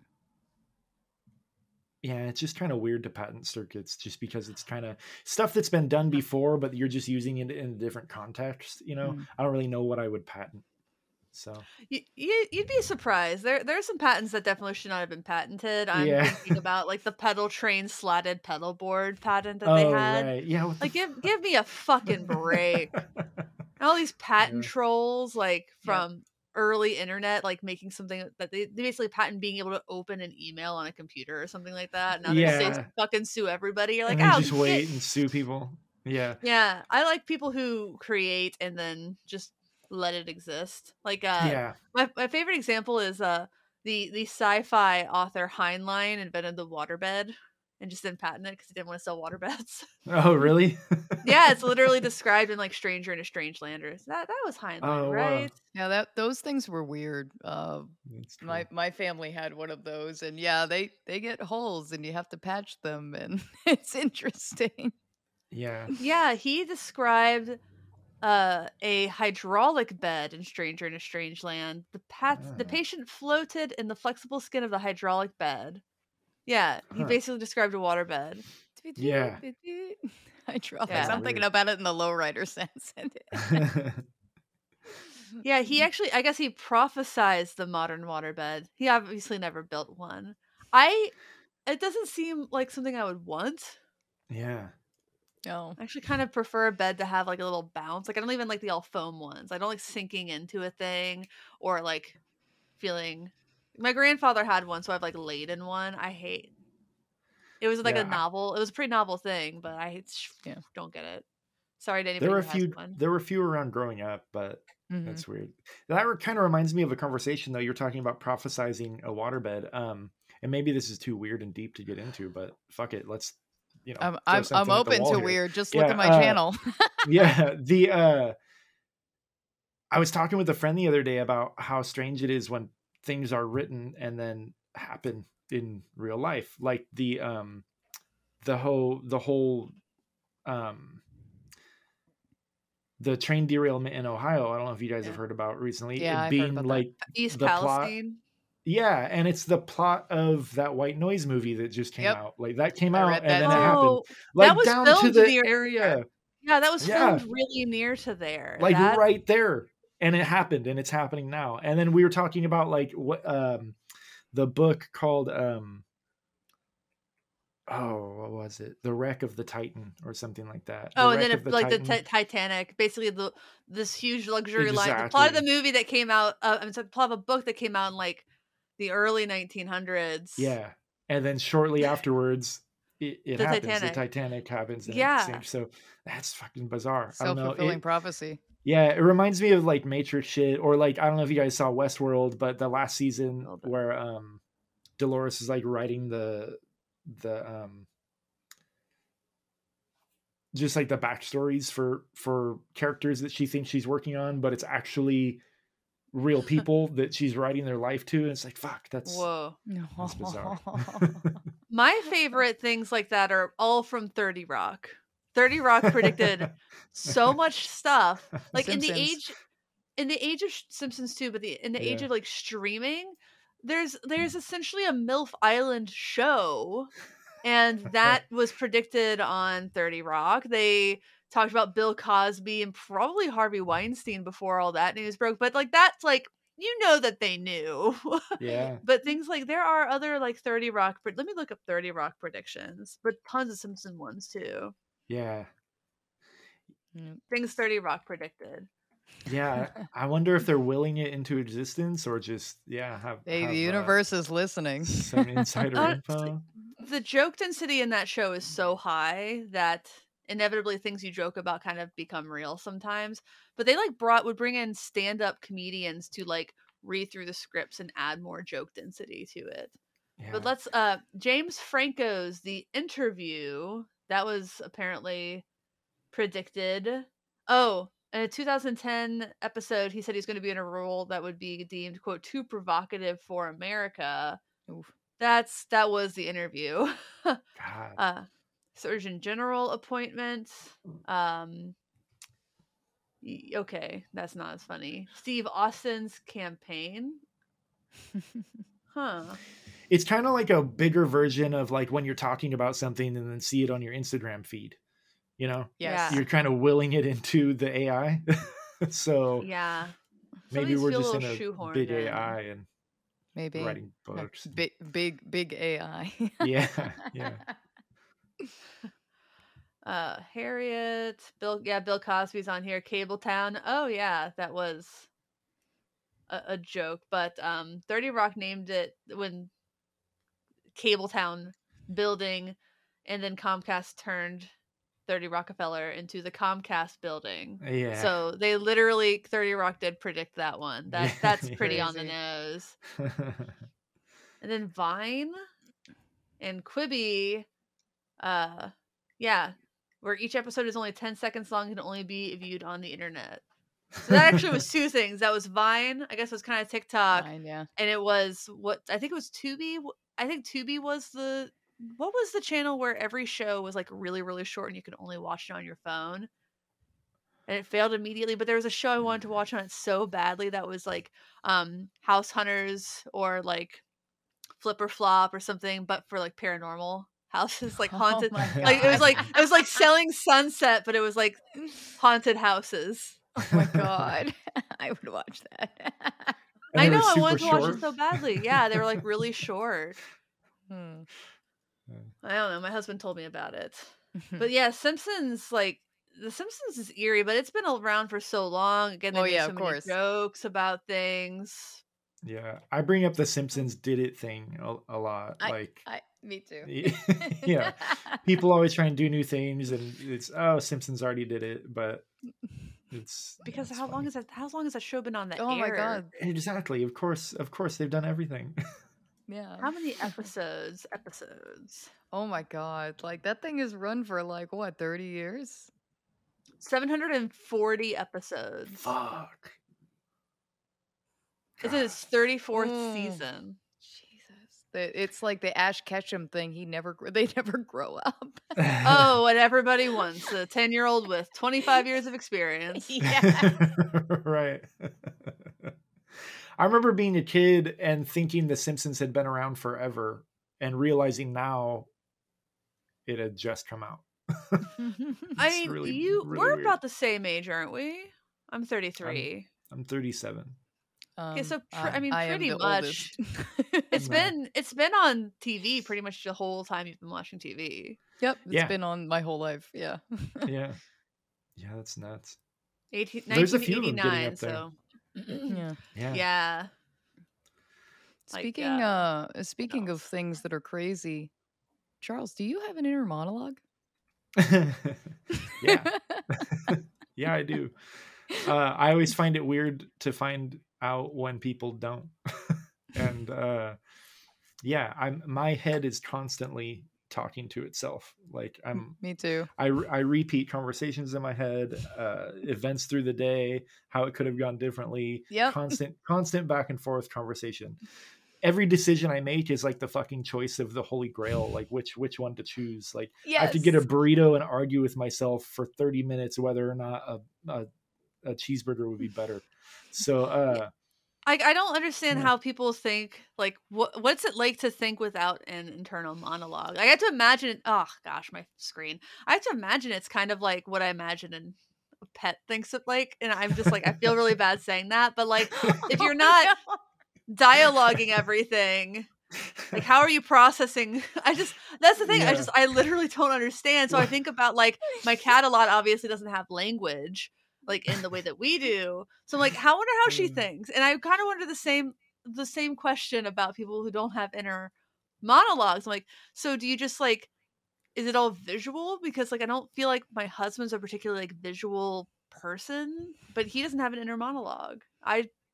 yeah, it's just kind of weird to patent circuits just because it's kind of stuff that's been done before, but you're just using it in a different context. You know, Mm. I don't really know what I would patent. So You, you you'd be surprised. There there are some patents that definitely should not have been patented. I'm Yeah. thinking about like the Pedaltrain slatted pedal board patent that oh they had. right, yeah. Like give give me a fucking break. f- All these patent Yeah. trolls like from early internet like making something that they, they basically patent being able to open an email on a computer or something like that. Now they say fucking sue everybody. You're like, oh just wait and sue people. Yeah. Yeah, I like people who create and then just let it exist. Like uh yeah. my my favorite example is uh the the sci-fi author Heinlein invented the waterbed and just didn't patent it because he didn't want to sell water beds. Oh, really? yeah, it's literally described in like Stranger in a Strange Land. Or that that was Heinlein, Oh, wow. right? Yeah, that those things were weird. Uh, my my family had one of those, and yeah, they they get holes, and you have to patch them, and it's interesting. yeah. Yeah, he described uh, a hydraulic bed in Stranger in a Strange Land. The pat- the Ah. patient floated in the flexible skin of the hydraulic bed. Yeah, he Huh. basically described a waterbed. Yeah. Hydraulics. Yeah. I'm thinking about it in the lowrider sense. Yeah, he mm. actually, I guess he prophesized the modern waterbed. He obviously never built one. I, it doesn't seem like something I would want. yeah. no. I actually kind of prefer a bed to have like a little bounce. Like I don't even like the all foam ones. I don't like sinking into a thing or like feeling. My grandfather had one, so I've like laid in one. I hate. It was like Yeah, a novel. It was a pretty novel thing, but I Yeah. don't get it. Sorry to anybody There were a few. one. There were a few around growing up, but Mhm. that's weird. That kind of reminds me of a conversation though. You're talking about prophesizing a waterbed. Um, and maybe this is too weird and deep to get into, but fuck it. Let's, you know, I'm I'm, I'm something at the open to here. weird. Just look at my uh, channel. yeah the uh i was talking with a friend the other day about how strange it is when things are written and then happen in real life like the um the whole the whole um the train derailment in ohio i don't know if you guys have heard about recently Yeah, it I've heard being about that. like East the plot- Palestine. yeah and it's the plot of that white noise movie that just came Yep. out like that came I out and that then too. it happened Oh, like that was down to the near- area yeah, that was Yeah. filmed really near to there. like That- right there and it happened and it's happening now and then we were talking about like what um the book called um oh what was it the wreck of the titan or something like that The Oh, and then of it, like Titan. the ti- Titanic, basically the this huge luxury line. The plot of the movie that came out, uh, I'm sorry, the plot of a book that came out in like the early 1900s. yeah and then shortly afterwards it, it The happens Titanic. the titanic happens and it Yeah. so that's fucking bizarre i Self don't know fulfilling It- prophecy. Yeah, it reminds me of like Matrix shit, or like I don't know if you guys saw Westworld, but the last season little where um Dolores is like writing the the um just like the backstories for for characters that she thinks she's working on, but it's actually real people that she's writing their life to, and it's like fuck, that's Whoa. that's bizarre. My favorite things like that are all from 30 Rock. 30 Rock predicted so much stuff. Like in the age in the age of Simpsons too, but the in the age of like streaming, there's there's mm. essentially a MILF Island show, and that was predicted on Thirty Rock. They talked about Bill Cosby and probably Harvey Weinstein before all that news broke, but like that's like you know that they knew. Yeah. but things like there are other like 30 rock let me look up 30 rock predictions but tons of simpson ones too Yeah. Mm. things 30 rock predicted Yeah. I wonder if they're willing it into existence or just yeah have, Hey, have, the uh, universe is listening. some insider Honestly, info. the joke density in that show is so high that inevitably things you joke about kind of become real sometimes but they like brought would bring in stand-up comedians to like read through the scripts and add more joke density to it Yeah. But let's uh James Franco's The Interview that was apparently predicted. Oh, in a 2010 episode, he said he's going to be in a role that would be deemed quote too provocative for America. Oof. That's that was the interview. God. uh Surgeon General appointment. Um okay, that's not as funny. Steve Austin's campaign. Huh. it's kind of like a bigger version of like when you're talking about something and then see it on your Instagram feed. You know, Yes. Yeah. you're kind of willing it into the AI. so Yeah. Some maybe we're feel just in little a big in. AI and Maybe. writing books. Big, big, big AI. Yeah, yeah. Uh, Harriet, Bill, yeah, Bill Cosby's on here. Cabletown. Oh yeah, that was a, a joke. But um, Thirty Rock named it when Cabletown building, and then Comcast turned Thirty Rockefeller into the Comcast building. Yeah. So they literally Thirty Rock did predict that one. That Yeah, that's pretty on the nose. And then Vine and Quibi, uh, yeah, where each episode is only 10 seconds long and can only be viewed on the internet. So that actually was two things. That was Vine, I guess it was kind of TikTok, Fine, yeah. and it was what I think it was Tubi. I think Tubi was the what was the channel where every show was like really really short and you could only watch it on your phone. And it failed immediately, but there was a show I wanted to watch on it so badly that was like um House Hunters or like Flip or Flop or something, but for like paranormal houses, like haunted. Oh like it was like it was like selling Sunset, but it was like haunted houses. Oh my god. I would watch that. I know I wanted to watch it so badly. Yeah, they were like really short. Hmm. I don't know. My husband told me about it. But yeah, Simpsons like the Simpsons is eerie, but it's been around for so long. Again, they Oh, yeah, so of many course. jokes about things. yeah. I bring up the Simpsons did it thing a, a lot. I- like I, me too. yeah. People always try and do new things and it's oh Simpsons already did it, but it's Because it's how long funny. is that? How long has that show been on the Oh air? my god. Exactly. Of course, of course they've done everything. Yeah. How many episodes? Episodes. Oh my god. Like that thing is run for like what, 30 years? Seven hundred and forty episodes. Fuck. This is thirty fourth Mm. season. Jesus. The- It's like the Ash Ketchum thing. He never they never grow up. Oh, what everybody wants. A ten year old with twenty five years of experience. yeah. right. I remember being a kid and thinking The Simpsons had been around forever and realizing now it had just come out. I mean, really- you really we're weird. about the same age, aren't we? I'm 33. I'm 37. Um, so pr- I mean, am pretty the much. oldest. It's No. been it's been on TV pretty much the whole time you've been watching TV. Yep, it's Yeah. been on my whole life. Yeah. Yeah. Yeah, that's nuts. 18, There's a few of them getting 1989. up there. So yeah. Yeah. yeah. Like, Speaking uh, uh speaking of things that are crazy, Charles, do you have an inner monologue? yeah. Yeah, I do. Uh, I always find it weird to find out when people don't. and uh, yeah, I'm my head is constantly talking to itself. Like I'm Me too. I, I repeat conversations in my head, uh, events through the day, how it could have gone differently. Yeah. Constant, constant back and forth conversation. Every decision I make is like the fucking choice of the holy grail, like which which one to choose. Like Yes. I have to get a burrito and argue with myself for thirty minutes whether or not a, a a cheeseburger would be better. So uh I, I don't understand Yeah. how people think like what what's it like to think without an internal monologue? I have to imagine oh gosh my screen. I have to imagine it's kind of like what i imagine an, a pet thinks it like and i'm just like i feel really bad saying that but like if you're not dialoguing everything like how are you processing? I just that's the thing i just i literally don't understand. So i think about like my cat a lot obviously doesn't have language like in the way that we do. So i'm like how I wonder how she Mm. thinks. And i kind of wonder the same the same question about people who don't have inner monologues. I'm like so do you just like is it all visual? Because like i don't feel like my husband's a particularly like visual person but he doesn't have an inner monologue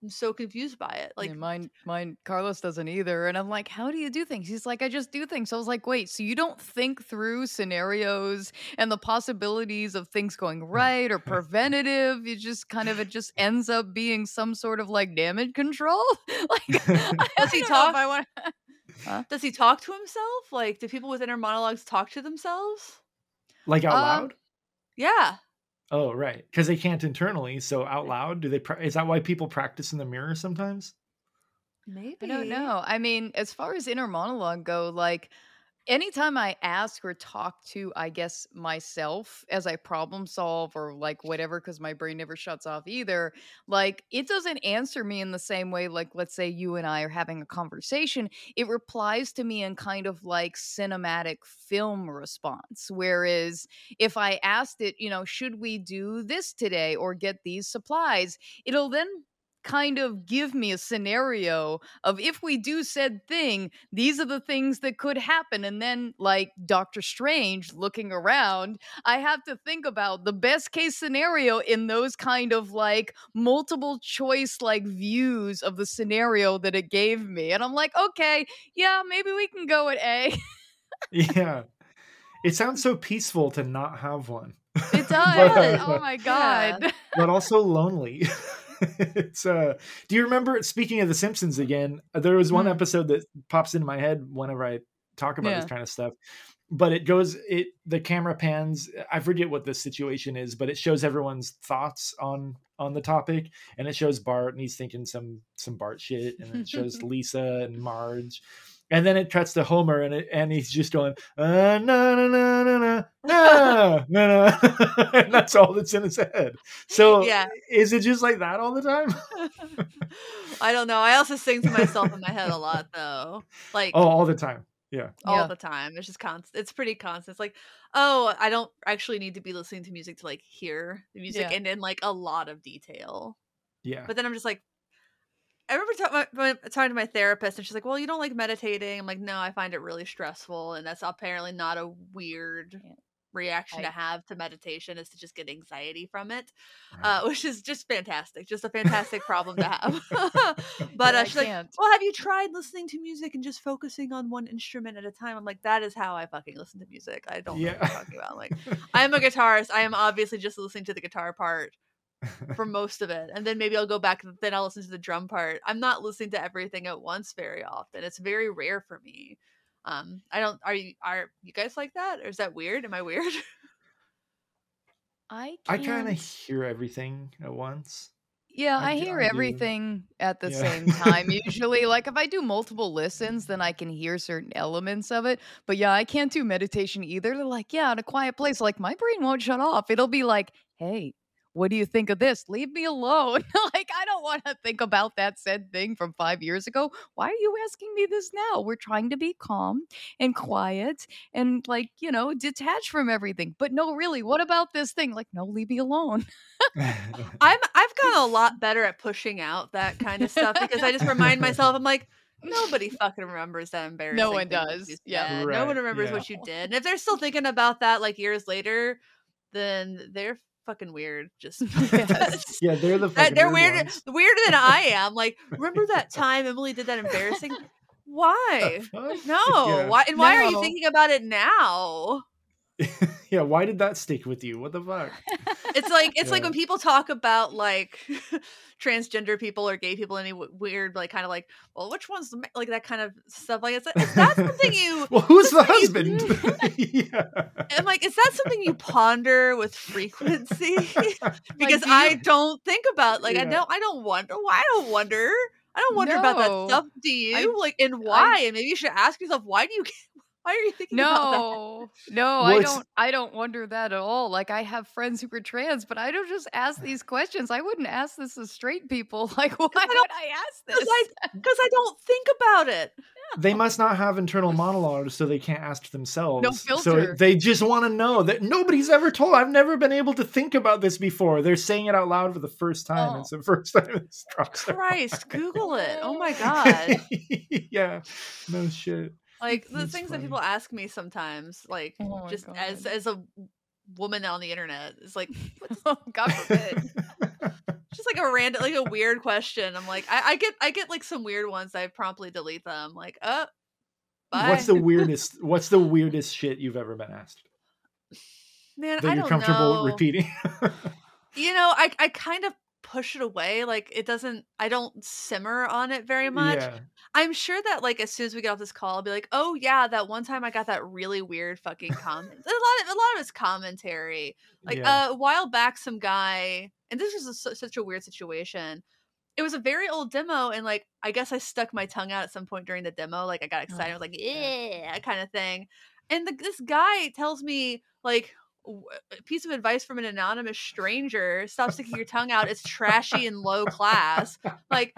i'm so confused by it like Like mine, mine. Carlos doesn't either, and I'm like, "How do you do things?" He's like, "I just do things." So I was like, "Wait, so you don't think through scenarios and the possibilities of things going right or preventative? You just kind of it just ends up being some sort of like damage control." like, Does he don't know if talk? I want. Does he talk to himself? Like, do people with inner monologues talk to themselves? like out Um, loud? Yeah. Oh, right. Because they can't internally. So out loud, do they? Pra- is that why people practice in the mirror sometimes? Maybe. I don't know. I mean, as far as inner monologue go, like anytime I ask or talk to, I guess, myself as I problem solve or like whatever, because my brain never shuts off either, like it doesn't answer me in the same way, like let's say you and I are having a conversation. It replies to me in kind of like cinematic film response. Whereas if I asked it, you know, should we do this today or get these supplies, it'll then kind of give me a scenario of if we do said thing, these are the things that could happen. And then, like Doctor Strange looking around, I have to think about the best case scenario in those kind of like multiple choice like views of the scenario that it gave me. And I'm like, okay, yeah, maybe we can go at A. yeah. It sounds so peaceful to not have one, It does. But- oh uh, my God. but also lonely. It's uh do you remember speaking of the Simpsons again? There was one Mm. episode that pops into my head whenever I talk about Yeah. this kind of stuff. But it goes it the camera pans I forget what the situation is, but it shows everyone's thoughts on on the topic and it shows Bart and he's thinking some some Bart shit and it shows Lisa and Marge. And then it cuts to Homer and it, and he's just going uh, no no no no no no no no and that's all that's in his head. So Yeah. is it just like that all the time? I don't know. I also sing to myself in my head a lot, though. Like Oh, all the time. Yeah. all Yeah. the time. It's just constant. It's pretty constant. It's like, oh, I don't actually need to be listening to music to like hear the music Yeah. and in like a lot of detail. Yeah. But then I'm just like, I remember my, my, talking to my therapist, and she's like, "Well, you don't like meditating." I'm like, "No, I find it really stressful, and that's apparently not a weird Yeah. reaction to have to meditation. Is to just get anxiety from it, Right. uh, which is just fantastic, just a fantastic problem to have." but Yeah, uh, I she's like. "Well, have you tried listening to music and just focusing on one instrument at a time?" I'm like, "That is how I fucking listen to music. I don't know what Yeah. you're talking about." I'm like, I'm a guitarist. I am obviously just listening to the guitar part for most of it and then maybe i'll go back then i'll listen to the drum part i'm not listening to everything at once very often it's very rare for me um i don't are you are you guys like that or is that weird am i weird I I can't. kind of hear everything at once. Yeah, I I, hear I do. everything at the Yeah. same time. Usually, like if I do multiple listens, then I can hear certain elements of it. But yeah, I can't do meditation either. They're like, yeah, in a quiet place, like my brain won't shut off. It'll be like, hey, what do you think of this? Leave me alone. like, I don't want to think about that said thing from five years ago. Why are you asking me this now? We're trying to be calm and quiet and, like, you know, detached from everything. But no, really, what about this thing? Like, no, leave me alone. i'm i've gotten a lot better at pushing out that kind of stuff because i just remind myself i'm like nobody fucking remembers that embarrassing No one thing does. Yeah. said. no one remembers yeah. what you did and if they're still thinking about that like years later then they're fucking weird just Yes. yeah, they're the That- fucking they're weird weirder, ones. weirder than I am. Like, remember that time Emily did that embarrassing? Why? No. Yeah. Why? And why are you thinking about it now? yeah, why did that stick with you? What the fuck? It's like it's like when people talk about like transgender people or gay people, any weird like kind of like, well, which one's the ma-" like that kind of stuff. Like, is that, is that something you? Well, who's the you- husband? yeah. I'm like, is that something you ponder with frequency? because do I you- don't think about like I don't I don't wonder why I don't wonder. I don't wonder about that stuff. Do you like and why? and maybe you should ask yourself why do you why are you thinking about that? No, no, I don't. I don't wonder that at all. Like I have friends who are trans, but I don't just ask uh. these questions. I wouldn't ask this as straight people. Like, why would don't- I ask Because this? Because I don't think about it. They must not have internal monologues, so they can't ask themselves. So filter. it- they just want to know that nobody's ever told. I've never been able to think about this before. They're saying it out loud for the first time. Oh. It's the first time it's drops their Christ, mind. Google it. Oh my god. yeah, no shit. Like the That's things funny. that people ask me sometimes, like Oh just as God. as a woman on the internet, it's like God forbid. just like a random like a weird question. I'm like, I, I get I get like some weird ones. I promptly delete them. Like, uh, bye. What's the weirdest? What's the weirdest shit you've ever been asked man? that I you're don't comfortable know. repeating? You know, I I kind of push it away. Like it doesn't. I don't simmer on it very much. Yeah, I'm sure that like as soon as we get off this call, I'll be like, oh yeah, that one time I got that really weird fucking comment. a lot of a lot of it's commentary. Like yeah. uh, a while back, some guy, and this was a, such a weird situation. It was a very old demo, and like I guess I stuck my tongue out at some point during the demo. Like I got excited, I was like, yeah, kind of thing. And the, this guy tells me like a piece of advice from an anonymous stranger: stop sticking your tongue out. It's trashy and low class. Like,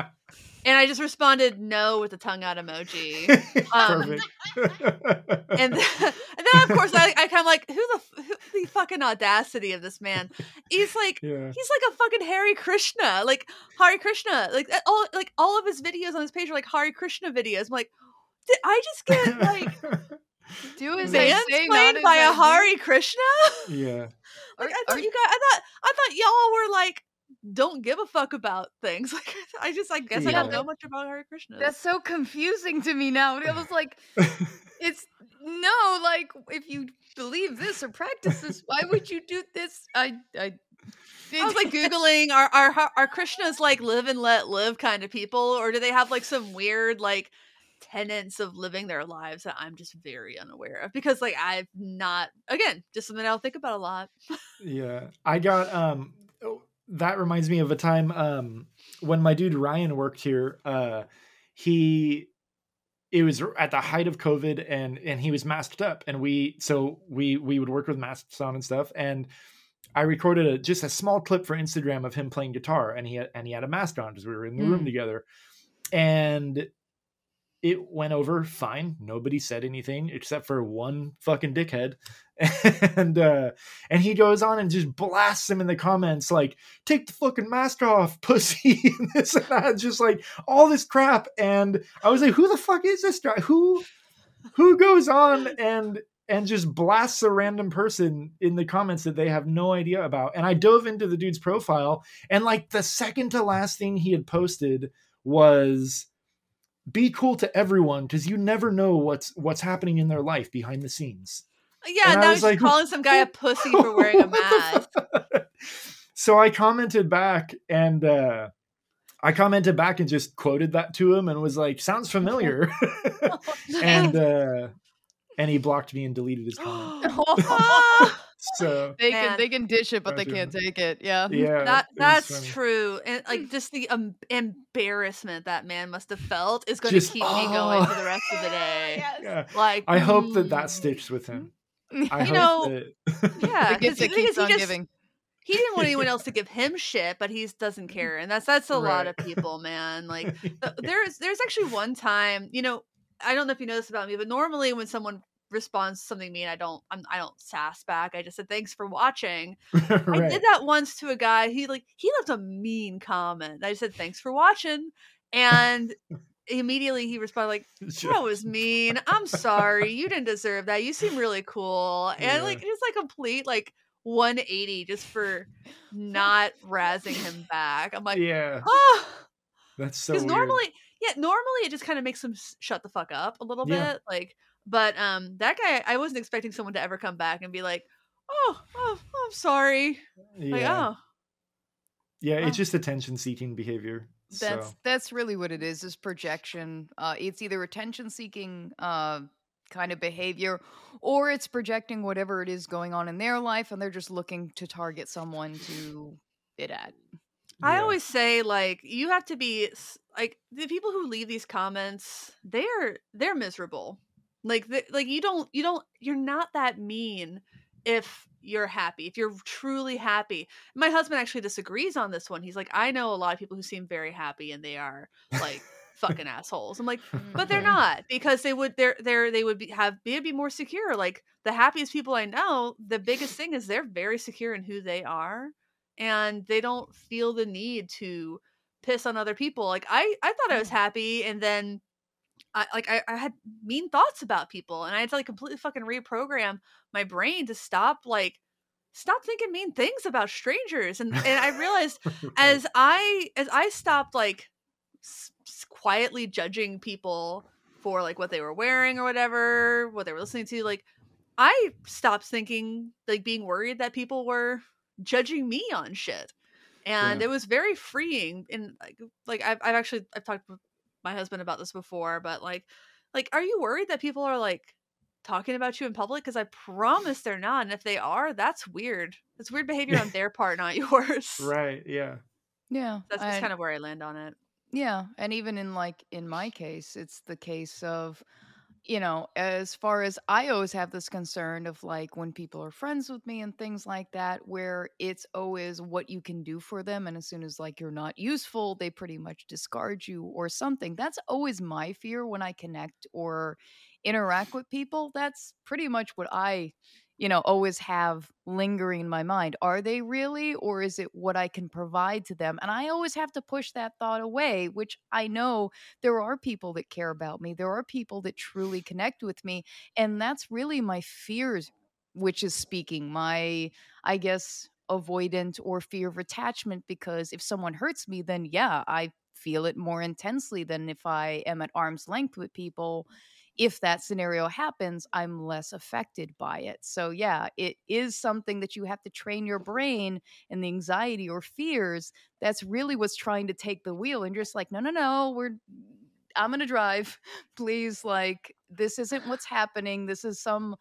and I just responded no with the tongue out emoji. um, Perfect. and then, and then of course I, I kind of like who the who, the fucking audacity of this man. He's like yeah. he's like a fucking Hare Krishna, like Hare Krishna, like all like all of his videos on his page are like Hare Krishna videos. I'm like, did I just get like Do as I say, not as by I a do. Hare Krishna? yeah. Like Are- I are thought you guys, I thought I thought y'all were like don't give a fuck about things. Like I just I guess I don't know much about Hare Krishna. That's so confusing to me now. It was like, it's no, like if you believe this or practice this, why would you do this? I, I, I was like googling are are are Krishnas like live and let live kind of people, or do they have like some weird like tenets of living their lives that I'm just very unaware of? Because like I've not again just something I don't think about a lot. Yeah. I got um oh, that reminds me of a time um when my dude Ryan worked here, uh he it was at the height of COVID and and he was masked up and we so we we would work with masks on and stuff and I recorded a just a small clip for Instagram of him playing guitar and he had, and he had a mask on because we were in the room Mm. together and it went over fine. Nobody said anything except for one fucking dickhead. And uh and he goes on and just blasts him in the comments like take the fucking mask off pussy and this and that just like all this crap. And i was like who the fuck is this guy? Who who goes on and and just blasts a random person in the comments that they have no idea about? And i dove into the dude's profile and like the second to last thing he had posted was be cool to everyone because you never know what's what's happening in their life behind the scenes Yeah, And now was he's like, calling some guy a pussy for wearing a mask. so I commented back and uh I commented back and just quoted that to him and was like, sounds familiar. and uh and he blocked me and deleted his comment. So they Man. can they can dish it, but they can't take it. Yeah. yeah. that that's funny. true, and like just the um, embarrassment that man must have felt is going to Just- keep me going for oh. the rest of the day. Yes. Yeah. Like I hope that that mm, sticks with him. I You hope know, that Yeah, The gift 'cause he- keeps he on just- giving. he didn't want anyone else to give him shit, but he doesn't care, and that's that's a lot of people, man. Like th- there's there's actually one time, you know, I don't know if you know this about me, but normally when someone responds to something mean, I don't I'm, I don't sass back. I just said thanks for watching. I did that once to a guy. He like he left a mean comment. I said thanks for watching, and immediately he responded like that was mean. I'm sorry. You didn't deserve that. You seem really cool. And like Yeah. just like complete like 180 just for not razzing him back. I'm like, yeah. oh, That's so because normally, yeah, normally it just kind of makes him shut the fuck up a little Yeah. bit. Like, But um, that guy, I wasn't expecting someone to ever come back and be like, "Oh, oh, I'm sorry." Yeah. Like, oh, yeah, oh. it's just attention seeking behavior. That's so that's really what it is. Is projection. Uh, it's either attention seeking uh, kind of behavior, or it's projecting whatever it is going on in their life, and they're just looking to target someone to it at. I yeah. always say like you have to be like the people who leave these comments. They're they're miserable. Like the, like you don't you don't you're not that mean if you're happy if you're truly happy. My husband actually disagrees on this one. He's like, I know a lot of people who seem very happy and they are like fucking assholes. I'm like, but they're Mhm. not because they would they're they're they would be have they'd be more secure like the happiest people i know the biggest thing is they're very secure in who they are and they don't feel the need to piss on other people like i i thought i was happy and then I like I, I had mean thoughts about people and I had to like completely fucking reprogram my brain to stop like stop thinking mean things about strangers and and I realized as I as I stopped like s- quietly judging people for like what they were wearing or whatever, what they were listening to, like I stopped thinking like being worried that people were judging me on shit. And Yeah. it was very freeing and like like I've I've actually I've talked my husband about this before, but like like are you worried that people are like talking about you in public because I promise they're not. And if they are, that's weird. That's weird behavior on their part, not yours. right, yeah. Yeah, That's just I- kind of where I land on it. Yeah, and even in like in my case, it's the case of you know, as far as I always have this concern of like when people are friends with me and things like that, where it's always what you can do for them. And as soon as like you're not useful, they pretty much discard you or something. That's always my fear when I connect or interact with people. That's pretty much what I, you know, always have lingering in my mind. Are they really, or is it what I can provide to them? And I always have to push that thought away, which I know there are people that care about me. There are people that truly connect with me. And that's really my fears, which is speaking, my, I guess, avoidant or fear of attachment. Because if someone hurts me, then yeah, I feel it more intensely than if I am at arm's length with people. If that scenario happens, I'm less affected by it. So, yeah, it is something that you have to train your brain and the anxiety or fears that's really what's trying to take the wheel and just like no no no we're i'm gonna drive. Please like this isn't what's happening. This is some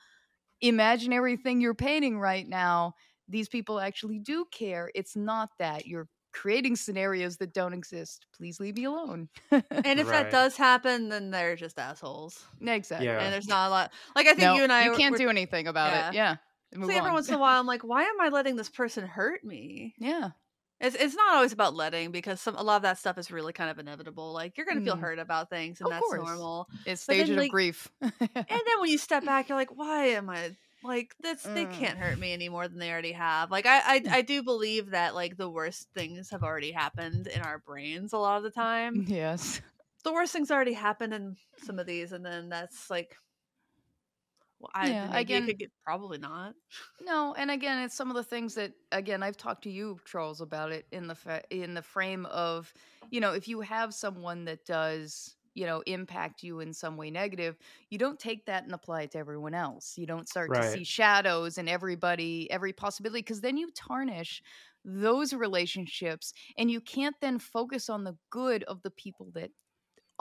imaginary thing you're painting right now. These people actually do care. It's not that you're creating scenarios that don't exist please leave me alone And if that does happen, then they're just assholes. exactly Yeah. And there's not a lot. Like I think no, you and I you can't do anything about yeah. it yeah it's move like every on. once in a while, I'm like, why am I letting this person hurt me? yeah It's it's not always about letting because some a lot of that stuff is really kind of inevitable. Like you're gonna feel Mm. hurt about things, and Of that's course. normal. it's But then, stages of like- grief And then when you step back, you're like, why am I like this? They Mm. can't hurt me any more than they already have. Like I, I I do believe that like the worst things have already happened in our brains a lot of the time. yes the worst things already happened in some of these, and then that's like. Well, I Yeah, again- could get probably not. No, and again, it's some of the things that again I've talked to you, Charles, about it in the fa- in the frame of, you know, if you have someone that does, you know, impact you in some way negative, you don't take that and apply it to everyone else. You don't start to see shadows in everybody, every possibility, because then you tarnish those relationships, and you can't then focus on the good of the people that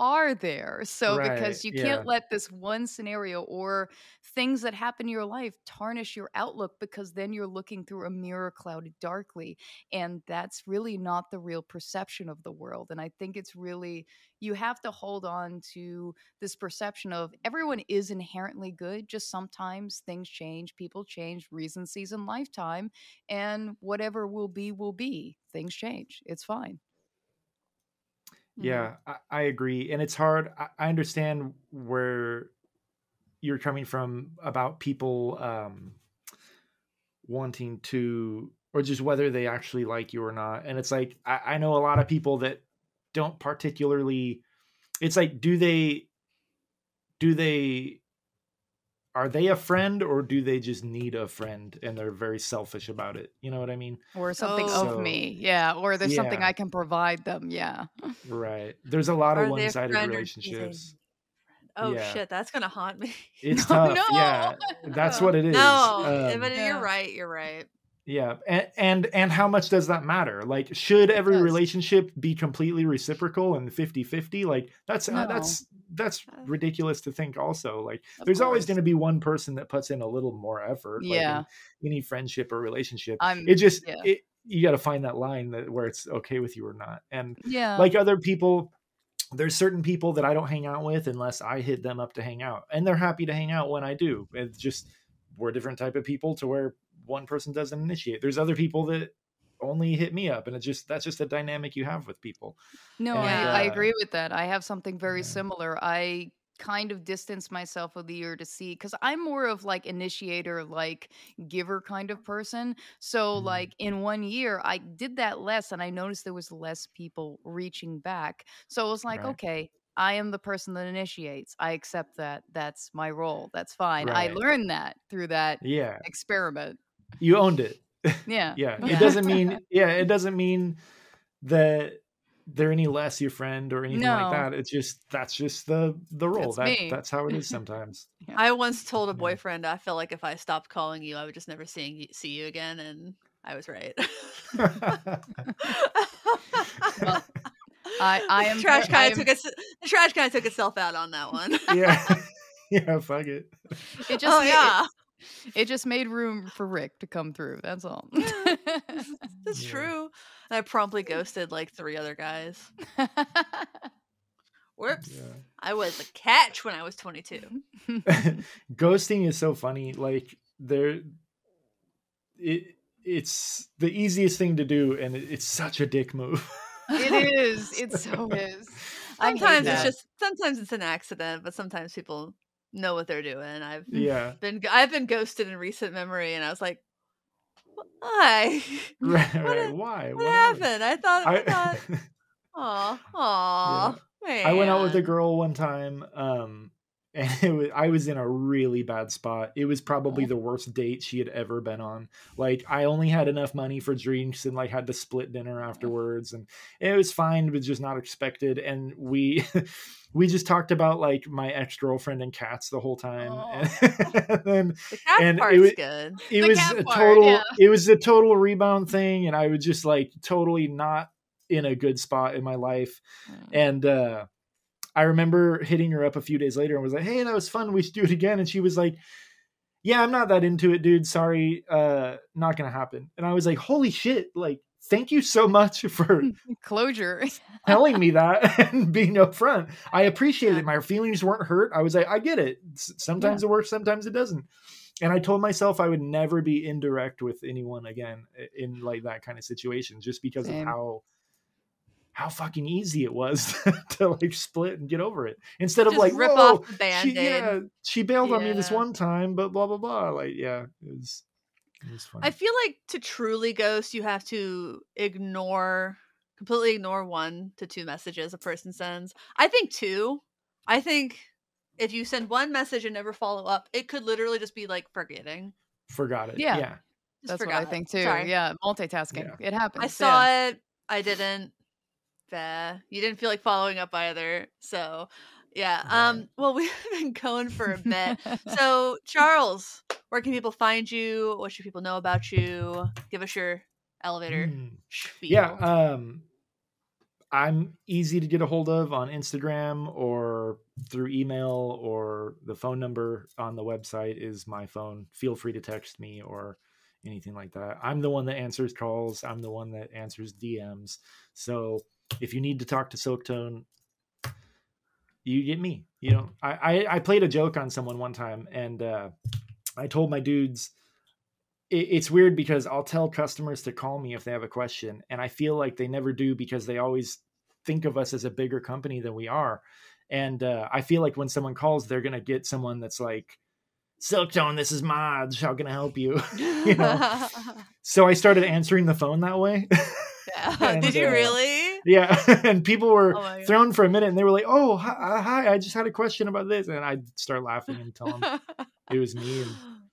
are there. So because you yeah. can't let this one scenario or things that happen in your life tarnish your outlook because then you're looking through a mirror clouded darkly and that's really not the real perception of the world and i think it's really you have to hold on to this perception of everyone is inherently good just sometimes things change people change reason season lifetime and whatever will be will be things change it's fine. Yeah, I, I agree. And it's hard. I, I understand where you're coming from about people um, wanting to, or just whether they actually like you or not. And it's like, I, I know a lot of people that don't particularly, it's like, do they, do they, are they a friend or do they just need a friend and they're very selfish about it? You know what I mean? or something Oh. of So- me yeah or there's something i can provide them yeah Right. There's a lot Are of one sided friend or do they relationships. Oh Yeah. shit, that's gonna haunt me. It's No, tough. no. Yeah, that's what it is. no, Um, but Yeah. you're right. You're right. Yeah, and, and and how much does that matter? Like, should every relationship be completely reciprocal and 50-50? Like, that's uh, that's that's Uh, ridiculous to think. Also, like, Of there's always going to be one person that puts in a little more effort. like, in Yeah. any friendship or relationship, I'm it just yeah. it, you got to find that line that where it's okay with you or not. And yeah. like other people there's certain people that I don't hang out with unless I hit them up to hang out. And they're happy to hang out when I do. It's just we're different type of people to where one person doesn't initiate. There's other people that only hit me up and it's just that's just the dynamic you have with people. No, And, I, I uh, agree with that. I have something very yeah. similar. I kind of distance myself of the year to see because I'm more of like initiator, like giver kind of person. So Mhm. like in one year, I did that less, and I noticed there was less people reaching back. So it was like, Right. okay. I am the person that initiates. I accept that. That's my role. That's fine. I learned that through that Yeah. experiment. You owned it. Yeah. Yeah. Yeah. It doesn't mean yeah, it doesn't mean that they're any less your friend or anything like that. It's just that's just the the role. That's that me. that's how it is sometimes. I once told a Yeah. boyfriend I felt like if I stopped calling you, I would just never seeing see you again, and I was right. Well, I- I am The trash ver- I kind am- of took its the trash kind of took itself out on that one. yeah. yeah, fuck it. It just oh yeah, It just made room for Rick to come through. That's all. that's Yeah. true. And I promptly ghosted like three other guys. Whoops, Yeah. I was a catch when I was 22. ghosting is so funny like there it it's the easiest thing to do and it, it's such a dick move it is. It so is. Sometimes it's just sometimes it's an accident, but sometimes people know what they're doing. I've yeah been I've been ghosted in recent memory, and I was like, why? right, What right. why What happened? I thought I, I, thought, aw, aw, I went out with a girl one time um and it was, I was in a really bad spot. It was probably Oh. the worst date she had ever been on. Like I only had enough money for drinks and like had to split dinner uh-huh. afterwards and it was fine but just not expected and we we just talked about like my ex-girlfriend and cats the whole time and then The cat and it was good. it The was a part, total yeah. it was a total rebound thing and i was just like totally not in a good spot in my life mm. and uh i remember hitting her up a few days later and was like hey that was fun we should do it again and she was like yeah i'm not that into it dude sorry uh not gonna happen and i was like holy shit like thank you so much for Closure. telling me that and being upfront. I appreciate Yeah. it. My feelings weren't hurt. I was like, I get it. Sometimes it works, sometimes it doesn't. And I told myself I would never be indirect with anyone again in like that kind of situation, just because Same. of how how fucking easy it was to like split and get over it. Instead of like rip off the band she, yeah, she bailed on me this one time, but blah blah blah. Like, yeah, it was it was fun. I feel like to truly ghost, you have to ignore completely ignore one to two messages a person sends. I think two. I think if you send one message and never follow up, it could literally just be like forgetting. Forgot it. Yeah. yeah. Just That's what I think too. Sorry. Yeah, multitasking. Yeah. It happens. I saw yeah. it. I didn't. Bah. You didn't feel like following up either. So, yeah. Um. Well, we've been going for a bit. so, Charles, where can people find you? What should people know about you? Give us your elevator Mm. yeah um i'm easy to get a hold of on instagram or through email or the phone number on the website is my phone feel free to text me or anything like that i'm the one that answers calls i'm the one that answers dms so if you need to talk to silktone you get me you know i i, I played a joke on someone one time and uh i told my dudes it, it's weird because I'll tell customers to call me if they have a question, and I feel like they never do because they always think of us as a bigger company than we are. And uh, I feel like when someone calls, they're gonna get someone that's like, "Silktone, this is Mods. How can I help you?" you know. So I started answering the phone that way. Yeah. And, Did you uh, really? Yeah, and people were Oh thrown for a minute, and they were like, "Oh, hi, uh, hi, I just had a question about this," and I'd start laughing and tell them it was me, and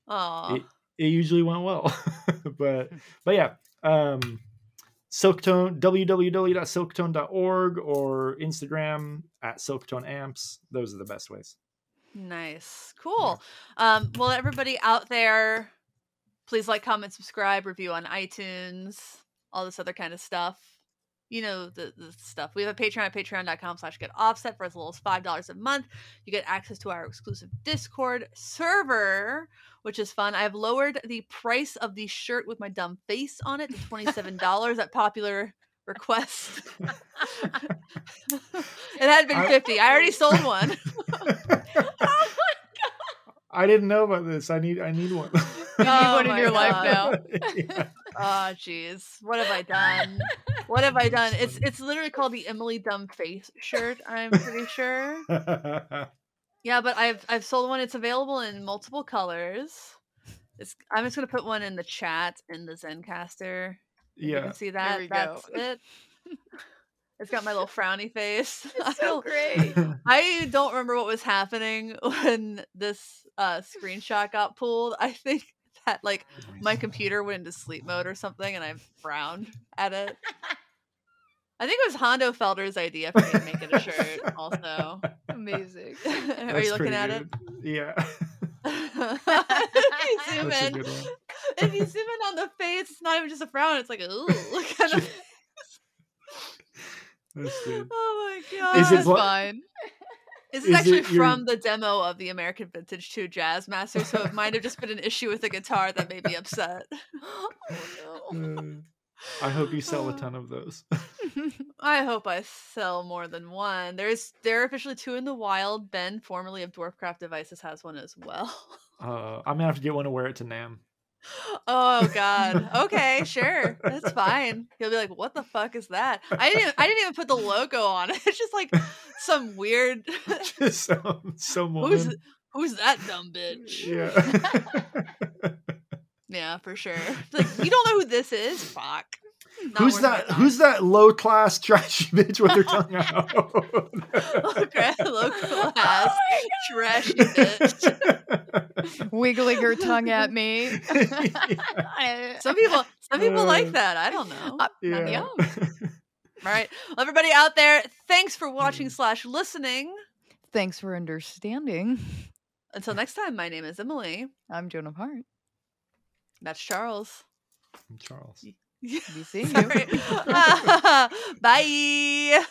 it, it usually went well but but yeah um silktone www.silktone.org or instagram at silktone amps those are the best ways Nice. Cool. Um, well, everybody out there, please like, comment, subscribe, review on iTunes, all this other kind of stuff. You know the, the stuff. We have a Patreon at patreon.com slash get offset for as little as five dollars a month. You get access to our exclusive Discord server, which is fun. I've lowered the price of the shirt with my dumb face on it to $27 at popular request. it had been I- 50. I already sold one. Oh my god. I didn't know about this. I need I need one. You need Oh one in oh my your life now. Yeah. Oh jeez. What have I done? What have I done? It's it's literally called the Emily Dumb Face shirt, I'm pretty sure. Yeah, but I've I've sold one. It's available in multiple colors. It's I'm just gonna put one in the chat in the Zencastr. Yeah. You can see that. we go. That's it. It's got my little frowny face. It's so great. I don't remember what was happening when this uh, screenshot got pulled. I think that like oh my computer went into sleep mode or something, and I frowned at it. I think it was Hondo Felder's idea for me to make it a shirt. Also, Amazing. are you looking pretty at it? good. Yeah. if you zoom That's in, if you zoom in on the face, it's not even just a frown. It's like ooh, kind of. That's. Oh my god! Is it That's blo- fine. This is, Is actually it your- from the demo of the American Vintage 2 Jazzmaster, so it might have just been an issue with the guitar that made me upset. oh no. Uh, I hope you sell a ton of those. I hope I sell more than one. There's there are officially two in the wild. Ben, formerly of Dwarfcraft Devices, has one as well. Uh, I'm gonna have to get one to wear it to NAMM. Oh god. Okay, sure. That's fine. He'll be like, "What the fuck is that?" I didn't. I didn't even put the logo on it. It's just like some weird. Just some some who's who's that dumb bitch? Yeah. Yeah, for sure. It's Like you don't know who this is. Fuck. Not who's that? Who's that low class trashy bitch with her tongue out? Okay, low class, trashy bitch. Wiggling her tongue at me. Some people, some people Uh, like that. I don't know. Yeah. yeah. All right, well, everybody out there, thanks for watching slash listening. Thanks for understanding. Until next time, my name is Emily. I'm Joan of Heart. That's Charles. I'm Charles. Be seeing you. Bye.